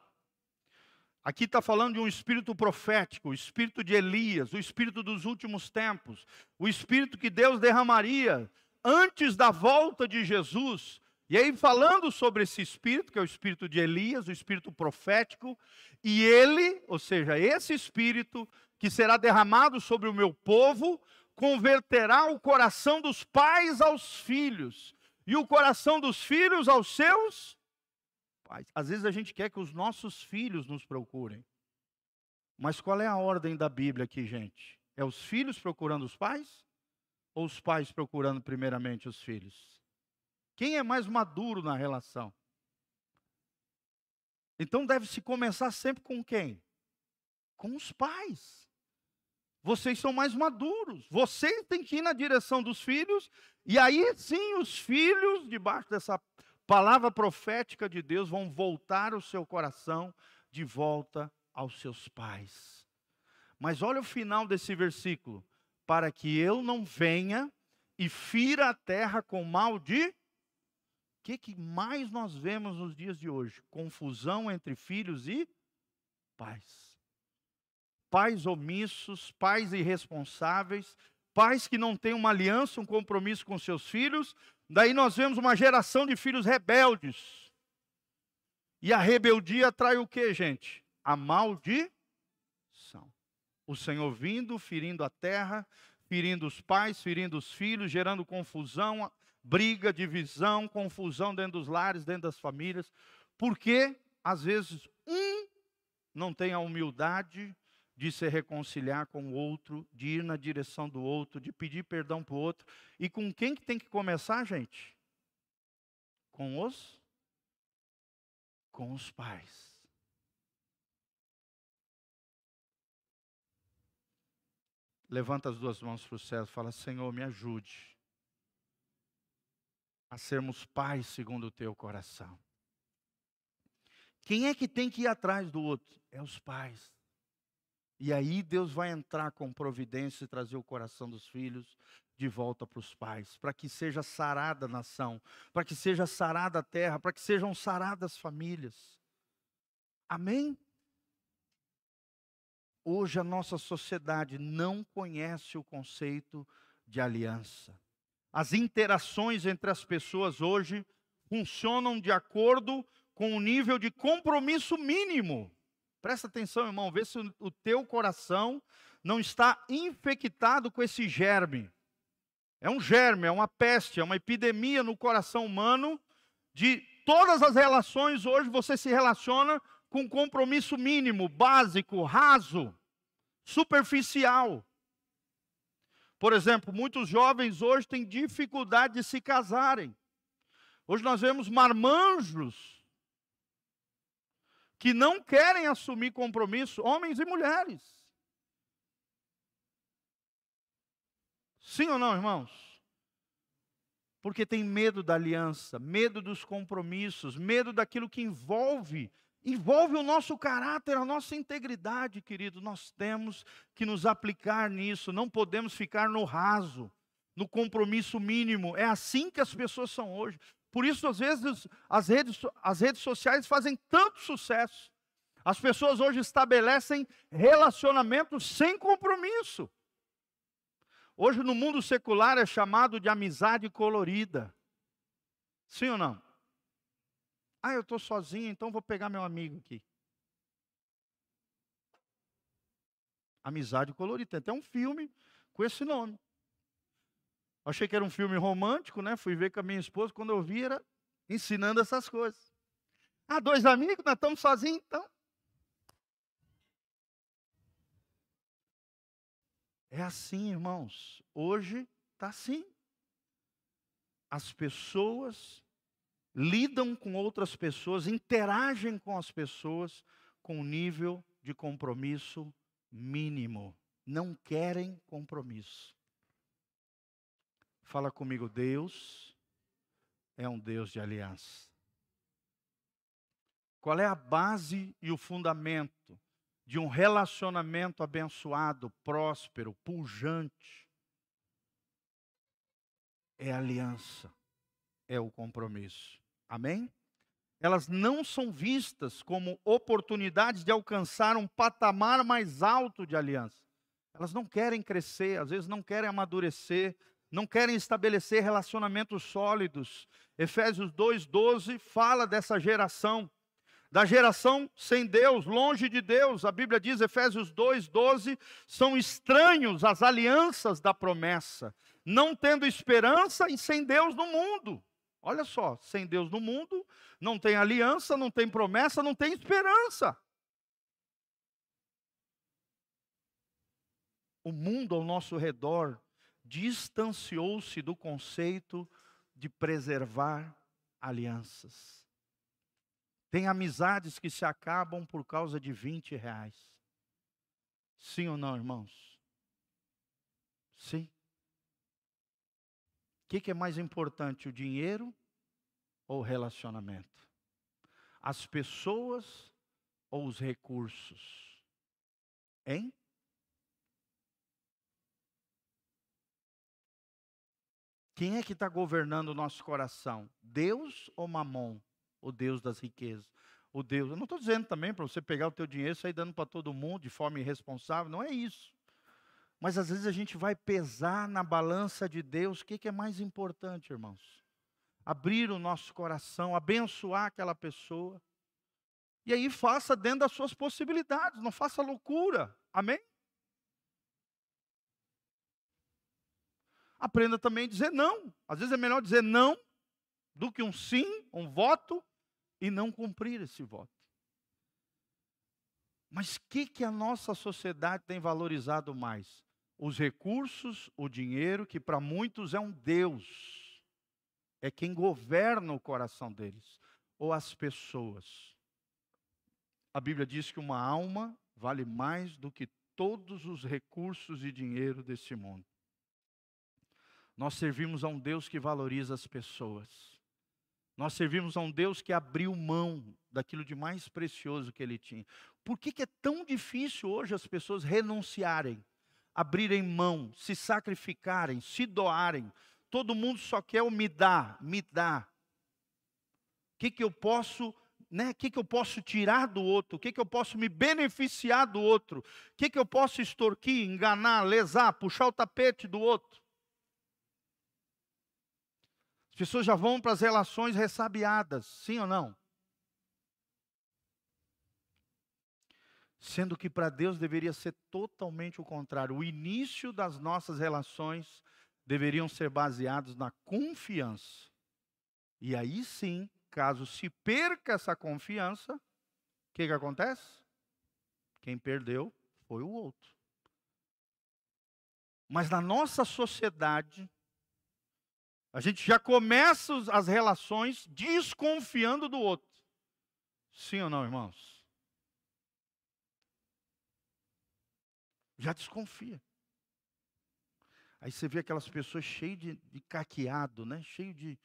Aqui está falando de um espírito profético, o espírito de Elias, o espírito dos últimos tempos, o espírito que Deus derramaria antes da volta de Jesus. E aí, falando sobre esse espírito, que é o espírito de Elias, o espírito profético, e ele, ou seja, esse espírito que será derramado sobre o meu povo, converterá o coração dos pais aos filhos, e o coração dos filhos aos seus pais. Às vezes a gente quer que os nossos filhos nos procurem. Mas qual é a ordem da Bíblia aqui, gente? É os filhos procurando os pais? Ou os pais procurando primeiramente os filhos? Quem é mais maduro na relação? Então deve-se começar sempre com quem? Com os pais. Vocês são mais maduros. Vocês têm que ir na direção dos filhos. E aí sim, os filhos, debaixo dessa palavra profética de Deus vão voltar o seu coração de volta aos seus pais. Mas olha o final desse versículo: para que eu não venha e fira a terra com mal de. Que, que mais nós vemos nos dias de hoje? Confusão entre filhos e pais. Pais omissos, pais irresponsáveis, pais que não têm uma aliança, um compromisso com seus filhos, Daí nós vemos uma geração de filhos rebeldes. E a rebeldia trai o que, gente? A maldição. O Senhor vindo, ferindo a terra, ferindo os pais, ferindo os filhos, gerando confusão, briga, divisão, confusão dentro dos lares, dentro das famílias. Porque, às vezes, um não tem a humildade de se reconciliar com o outro, de ir na direção do outro, de pedir perdão para o outro. E com quem que tem que começar, gente? Com os com os pais. levanta as duas mãos para o céu e fala: Senhor, me ajude a sermos pais segundo o teu coração. Quem é que tem que ir atrás do outro? É os pais. E aí Deus vai entrar com providência e trazer o coração dos filhos de volta para os pais, para que seja sarada a nação, para que seja sarada a terra, para que sejam saradas as famílias. Amém? Hoje a nossa sociedade não conhece o conceito de aliança. As interações entre as pessoas hoje funcionam de acordo com o nível de compromisso mínimo. Presta atenção, irmão, vê se o teu coração não está infectado com esse germe. É um germe, é uma peste, é uma epidemia no coração humano de todas as relações hoje você se relaciona com compromisso mínimo, básico, raso, superficial. Por exemplo, muitos jovens hoje têm dificuldade de se casarem. Hoje nós vemos marmanjos que não querem assumir compromisso, homens e mulheres. Sim ou não, irmãos? Porque tem medo da aliança, medo dos compromissos, medo daquilo que envolve envolve o nosso caráter, a nossa integridade, querido. Nós temos que nos aplicar nisso, não podemos ficar no raso, no compromisso mínimo. É assim que as pessoas são hoje. Por isso, às vezes, as redes, as redes sociais fazem tanto sucesso. As pessoas hoje estabelecem relacionamentos sem compromisso. Hoje, no mundo secular, é chamado de amizade colorida. Sim ou não? Ah, eu estou sozinho, então vou pegar meu amigo aqui. Amizade colorida. Tem até um filme com esse nome. Achei que era um filme romântico, né? Fui ver com a minha esposa, quando eu vi, era ensinando essas coisas. Ah, dois amigos, nós estamos sozinhos, então. É assim, irmãos. Hoje está assim. As pessoas lidam com outras pessoas, interagem com as pessoas com um nível de compromisso mínimo. Não querem compromisso. Fala comigo, Deus é um Deus de aliança. Qual é a base e o fundamento de um relacionamento abençoado, próspero, pujante? É aliança, é o compromisso. Amém? Elas não são vistas como oportunidades de alcançar um patamar mais alto de aliança. Elas não querem crescer, às vezes não querem amadurecer, não querem estabelecer relacionamentos sólidos. Efésios 2:12 fala dessa geração, da geração sem Deus, longe de Deus. A Bíblia diz, Efésios 2:12, são estranhos às alianças da promessa, não tendo esperança e sem Deus no mundo. Olha só, sem Deus no mundo, não tem aliança, não tem promessa, não tem esperança. O mundo ao nosso redor distanciou-se do conceito de preservar alianças. Tem amizades que se acabam por causa de 20 reais. Sim ou não, irmãos? Sim. Que, que é mais importante, o dinheiro ou o relacionamento? As pessoas ou os recursos? Hein? Quem é que está governando o nosso coração? Deus ou Mamon? O Deus das riquezas? O Deus. Eu não estou dizendo também para você pegar o teu dinheiro e sair dando para todo mundo de forma irresponsável. Não é isso. Mas às vezes a gente vai pesar na balança de Deus. O que, é mais importante, irmãos? Abrir o nosso coração, abençoar aquela pessoa. E aí faça dentro das suas possibilidades, não faça loucura. Amém? aprenda também a dizer não. Às vezes é melhor dizer não do que um sim, um voto, e não cumprir esse voto. Mas o que, que a nossa sociedade tem valorizado mais? Os recursos, o dinheiro, que para muitos é um Deus, é quem governa o coração deles, ou as pessoas. A Bíblia diz que uma alma vale mais do que todos os recursos e dinheiro desse mundo. Nós servimos a um Deus que valoriza as pessoas. Nós servimos a um Deus que abriu mão daquilo de mais precioso que ele tinha. Por que, que é tão difícil hoje as pessoas renunciarem, abrirem mão, se sacrificarem, se doarem? Todo mundo só quer o me dá, me dá. O que, que eu posso né, o que, que eu posso tirar do outro, o que, que eu posso me beneficiar do outro, o que, que eu posso extorquir, enganar, lesar, puxar o tapete do outro. As pessoas já vão para as relações ressabiadas, sim ou não? Sendo que para Deus deveria ser totalmente o contrário. O início das nossas relações deveriam ser baseados na confiança. E aí sim Caso se perca essa confiança, o que, que acontece? Quem perdeu foi o outro. Mas na nossa sociedade, a gente já começa as relações desconfiando do outro. Sim ou não, irmãos? Já desconfia. Aí você vê aquelas pessoas cheias de, de caqueado, né? Cheio de,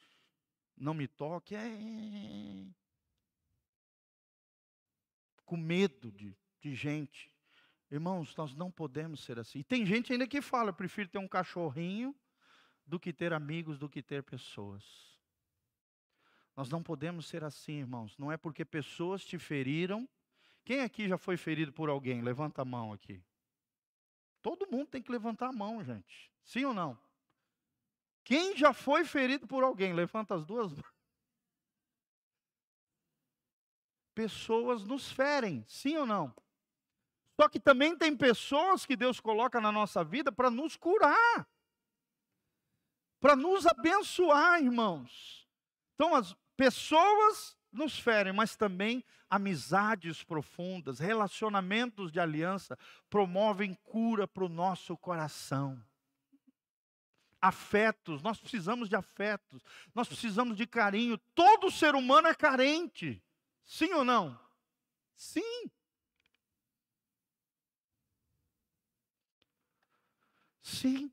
não me toque, é. Com medo de, de gente. Irmãos, nós não podemos ser assim. E tem gente ainda que fala: eu prefiro ter um cachorrinho do que ter amigos, do que ter pessoas. Nós não podemos ser assim, irmãos. Não é porque pessoas te feriram. Quem aqui já foi ferido por alguém? Levanta a mão aqui. Todo mundo tem que levantar a mão, gente. Sim ou não? Quem já foi ferido por alguém? Levanta as duas mãos. Pessoas nos ferem, sim ou não? Só que também tem pessoas que Deus coloca na nossa vida para nos curar, para nos abençoar, irmãos. Então, as pessoas nos ferem, mas também amizades profundas, relacionamentos de aliança promovem cura para o nosso coração afetos, nós precisamos de afetos, nós precisamos de carinho. Todo ser humano é carente. Sim ou não? Sim. Sim.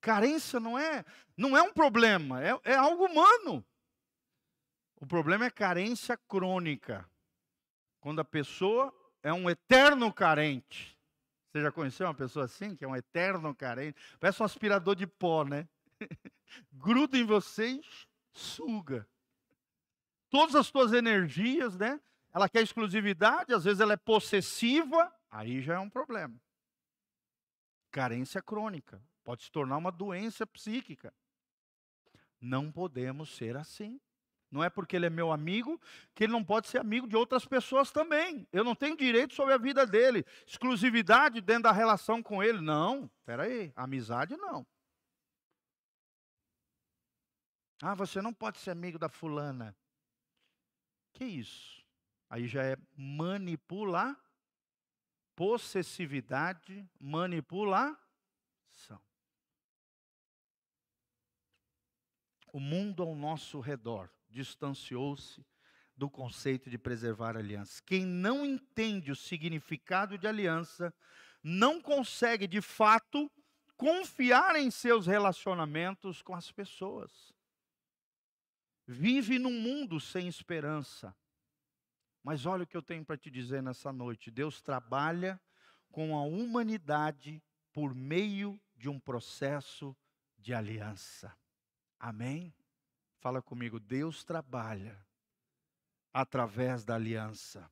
Carência não é, não é um problema, é, é algo humano. O problema é carência crônica. Quando a pessoa é um eterno carente. Você já conheceu uma pessoa assim, que é um eterno carente? Parece um aspirador de pó, né? Gruda em você e suga. Todas as suas energias, né? Ela quer exclusividade, às vezes ela é possessiva, aí já é um problema. Carência crônica. Pode se tornar uma doença psíquica. Não podemos ser assim. Não é porque ele é meu amigo que ele não pode ser amigo de outras pessoas também. Eu não tenho direito sobre a vida dele. Exclusividade dentro da relação com ele. Não, espera aí. Amizade não. Ah, você não pode ser amigo da fulana. Que isso? Aí já é manipular, possessividade, manipulação. O mundo ao nosso redor distanciou-se do conceito de preservar aliança. Quem não entende o significado de aliança não consegue, de fato, confiar em seus relacionamentos com as pessoas. Vive num mundo sem esperança. Mas olha o que eu tenho para te dizer nessa noite: Deus trabalha com a humanidade por meio de um processo de aliança. Amém? Fala comigo, Deus trabalha através da aliança.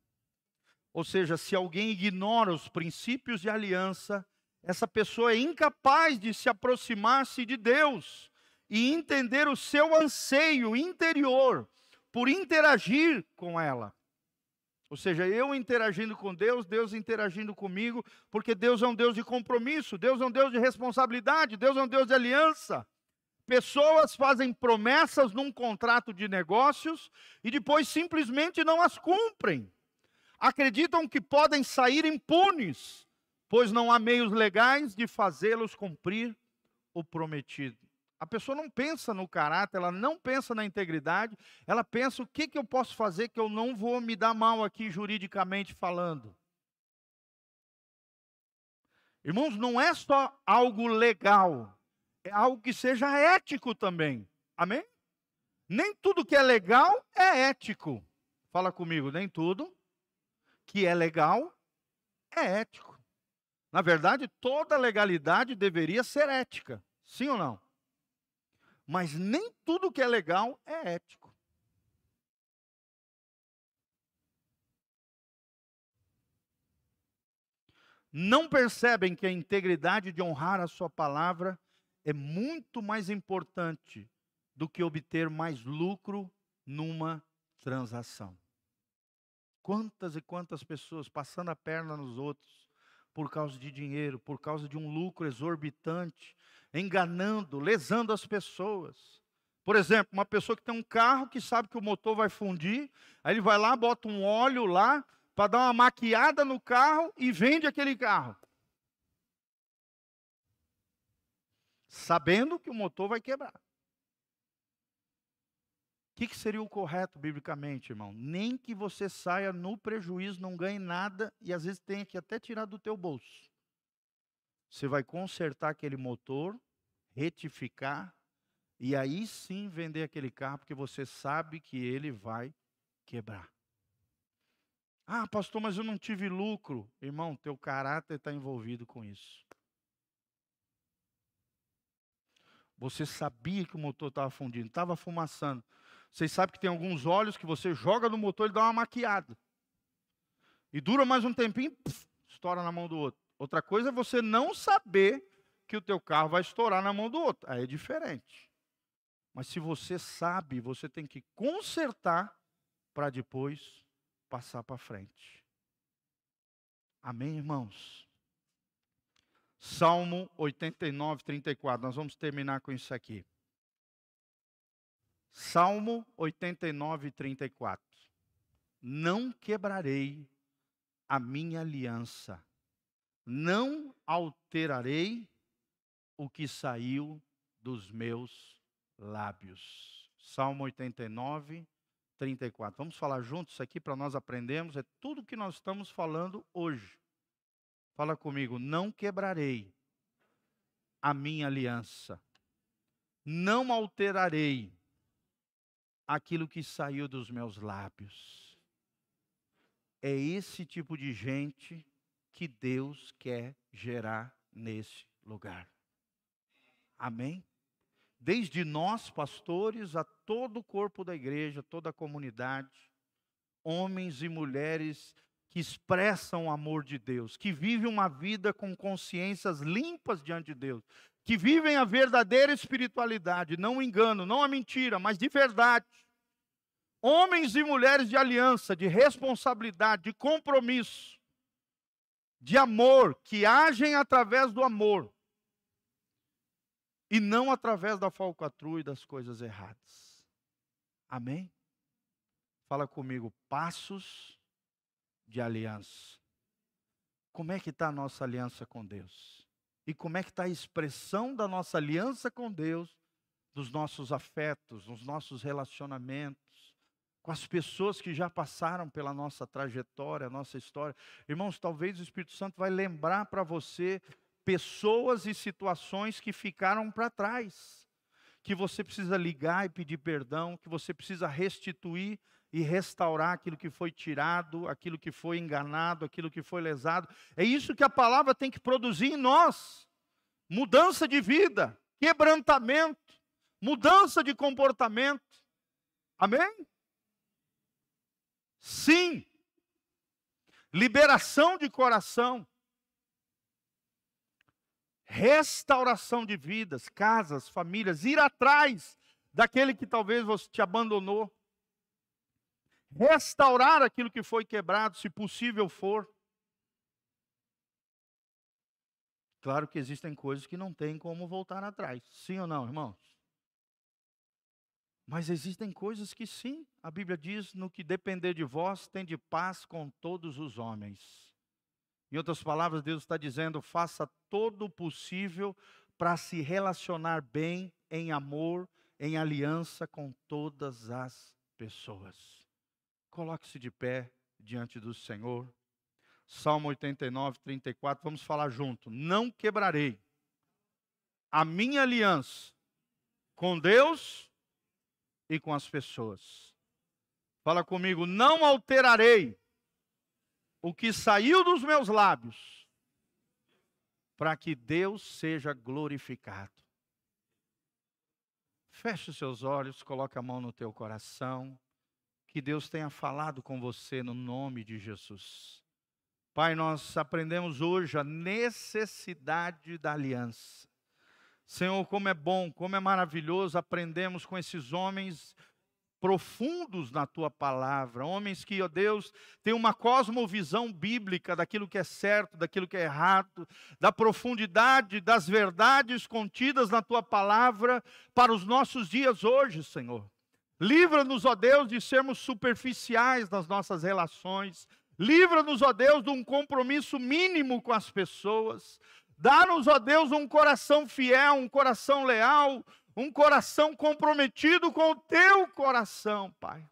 Ou seja, se alguém ignora os princípios de aliança, essa pessoa é incapaz de se aproximar-se de Deus e entender o seu anseio interior por interagir com ela. Ou seja, eu interagindo com Deus, Deus interagindo comigo, porque Deus é um Deus de compromisso, Deus é um Deus de responsabilidade, Deus é um Deus de aliança. Pessoas fazem promessas num contrato de negócios e depois simplesmente não as cumprem. Acreditam que podem sair impunes, pois não há meios legais de fazê-los cumprir o prometido. A pessoa não pensa no caráter, ela não pensa na integridade, ela pensa o que, que eu posso fazer que eu não vou me dar mal aqui juridicamente falando. Irmãos, não é só algo legal, é algo que seja ético também. Amém? Nem tudo que é legal é ético. Fala comigo, nem tudo que é legal é ético. Na verdade, toda legalidade deveria ser ética. Sim ou não? Mas nem tudo que é legal é ético. Não percebem que a integridade de honrar a sua palavra é muito mais importante do que obter mais lucro numa transação. Quantas e quantas pessoas passando a perna nos outros por causa de dinheiro, por causa de um lucro exorbitante, enganando, lesando as pessoas. Por exemplo, uma pessoa que tem um carro que sabe que o motor vai fundir, aí ele vai lá, bota um óleo lá para dar uma maquiada no carro e vende aquele carro. Sabendo que o motor vai quebrar. O que, que, seria o correto biblicamente, irmão? Nem que você saia no prejuízo, não ganhe nada e às vezes tenha que até tirar do teu bolso. Você vai consertar aquele motor, retificar e aí sim vender aquele carro, porque você sabe que ele vai quebrar. Ah, pastor, mas eu não tive lucro. Irmão, teu caráter está envolvido com isso. Você sabia que o motor estava fundindo, estava fumaçando. Vocês sabem que tem alguns óleos que você joga no motor e dá uma maquiada. E dura mais um tempinho, pff, estoura na mão do outro. Outra coisa é você não saber que o teu carro vai estourar na mão do outro. Aí é diferente. Mas se você sabe, você tem que consertar para depois passar para frente. Amém, irmãos? Salmo 89, 34. Nós vamos terminar com isso aqui. Salmo 89, 34. Não quebrarei a minha aliança, não alterarei o que saiu dos meus lábios. Salmo 89, 34. Vamos falar juntos aqui para nós aprendermos. É tudo que nós estamos falando hoje. Fala comigo. Não quebrarei a minha aliança, não alterarei aquilo que saiu dos meus lábios. É esse tipo de gente que Deus quer gerar nesse lugar. Amém? Desde nós, pastores, a todo o corpo da igreja, toda a comunidade, homens e mulheres que expressam o amor de Deus, que vivem uma vida com consciências limpas diante de Deus, que vivem a verdadeira espiritualidade, não o engano, não a mentira, mas de verdade. Homens e mulheres de aliança, de responsabilidade, de compromisso, de amor, que agem através do amor e não através da falcatrua e das coisas erradas. Amém? Fala comigo, passos de aliança. Como é que está a nossa aliança com Deus? e como é que está a expressão da nossa aliança com Deus, dos nossos afetos, nos nossos relacionamentos, com as pessoas que já passaram pela nossa trajetória, nossa história. Irmãos, talvez o Espírito Santo vai lembrar para você pessoas e situações que ficaram para trás, que você precisa ligar e pedir perdão, que você precisa restituir e restaurar aquilo que foi tirado, aquilo que foi enganado, aquilo que foi lesado. É isso que a palavra tem que produzir em nós: mudança de vida, quebrantamento, mudança de comportamento. Amém? Sim. Liberação de coração. Restauração de vidas, casas, famílias, ir atrás daquele que talvez você te abandonou restaurar aquilo que foi quebrado, se possível for. Claro que existem coisas que não tem como voltar atrás, sim ou não, irmãos? Mas existem coisas que sim, a Bíblia diz: no que depender de vós, tem de paz com todos os homens. Em outras palavras, Deus está dizendo: faça todo o possível para se relacionar bem, em amor, em aliança com todas as pessoas. Coloque-se de pé diante do Senhor. Salmo 89, 34, vamos falar junto. Não quebrarei a minha aliança com Deus e com as pessoas. Fala comigo, não alterarei o que saiu dos meus lábios, para que Deus seja glorificado. Feche os seus olhos, coloque a mão no teu coração. Que Deus tenha falado com você no nome de Jesus. Pai, nós aprendemos hoje a necessidade da aliança. Senhor, como é bom, como é maravilhoso aprendemos com esses homens profundos na tua palavra, homens que, ó Deus, têm uma cosmovisão bíblica daquilo que é certo, daquilo que é errado, da profundidade das verdades contidas na tua palavra para os nossos dias hoje, Senhor. Livra-nos, ó Deus, de sermos superficiais nas nossas relações. Livra-nos, ó Deus, de um compromisso mínimo com as pessoas. Dá-nos, ó Deus, um coração fiel, um coração leal, um coração comprometido com o teu coração, Pai.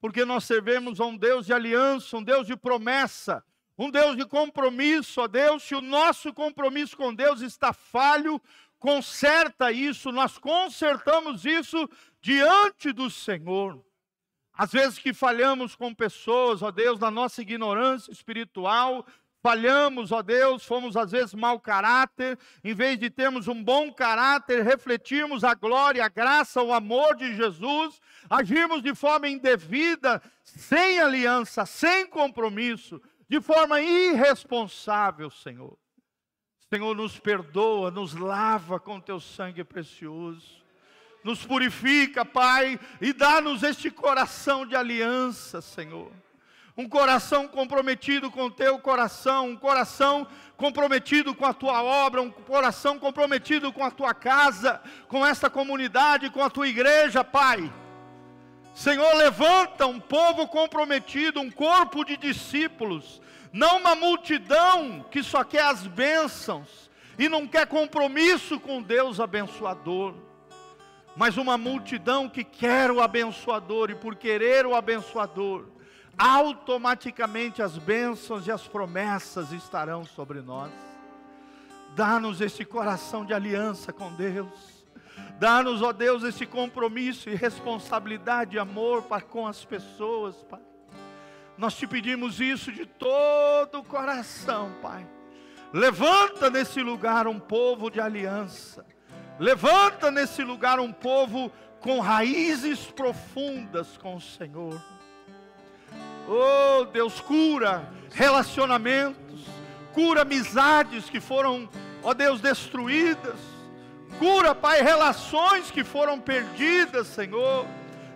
Porque nós servimos a um Deus de aliança, um Deus de promessa, um Deus de compromisso, ó Deus. Se o nosso compromisso com Deus está falho, conserta isso, nós consertamos isso diante do Senhor. Às vezes que falhamos com pessoas, ó Deus, na nossa ignorância espiritual, falhamos, ó Deus, fomos às vezes mau caráter, em vez de termos um bom caráter, refletirmos a glória, a graça, o amor de Jesus, agirmos de forma indevida, sem aliança, sem compromisso, de forma irresponsável, Senhor. Senhor, nos perdoa, nos lava com teu sangue precioso nos purifica, Pai, e dá-nos este coração de aliança, Senhor. Um coração comprometido com o teu coração, um coração comprometido com a tua obra, um coração comprometido com a tua casa, com esta comunidade, com a tua igreja, Pai. Senhor, levanta um povo comprometido, um corpo de discípulos, não uma multidão que só quer as bênçãos e não quer compromisso com Deus abençoador mas uma multidão que quer o abençoador, e por querer o abençoador, automaticamente as bênçãos e as promessas estarão sobre nós. Dá-nos esse coração de aliança com Deus. Dá-nos, ó Deus, esse compromisso e responsabilidade e amor para com as pessoas, Pai. Nós te pedimos isso de todo o coração, Pai. Levanta nesse lugar um povo de aliança Levanta nesse lugar um povo com raízes profundas com o Senhor. Oh, Deus, cura relacionamentos, cura amizades que foram, ó oh Deus, destruídas. Cura, Pai, relações que foram perdidas, Senhor.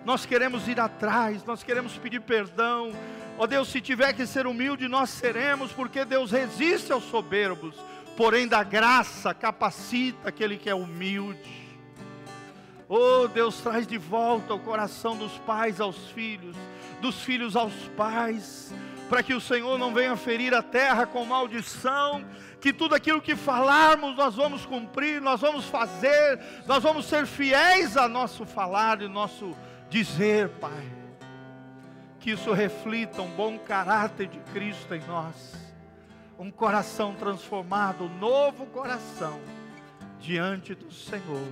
Nós queremos ir atrás, nós queremos pedir perdão. Ó oh Deus, se tiver que ser humilde, nós seremos, porque Deus resiste aos soberbos porém da graça capacita aquele que é humilde. Oh, Deus traz de volta o coração dos pais aos filhos, dos filhos aos pais, para que o Senhor não venha ferir a terra com maldição, que tudo aquilo que falarmos nós vamos cumprir, nós vamos fazer, nós vamos ser fiéis a nosso falar e nosso dizer, Pai. Que isso reflita um bom caráter de Cristo em nós um coração transformado, um novo coração diante do Senhor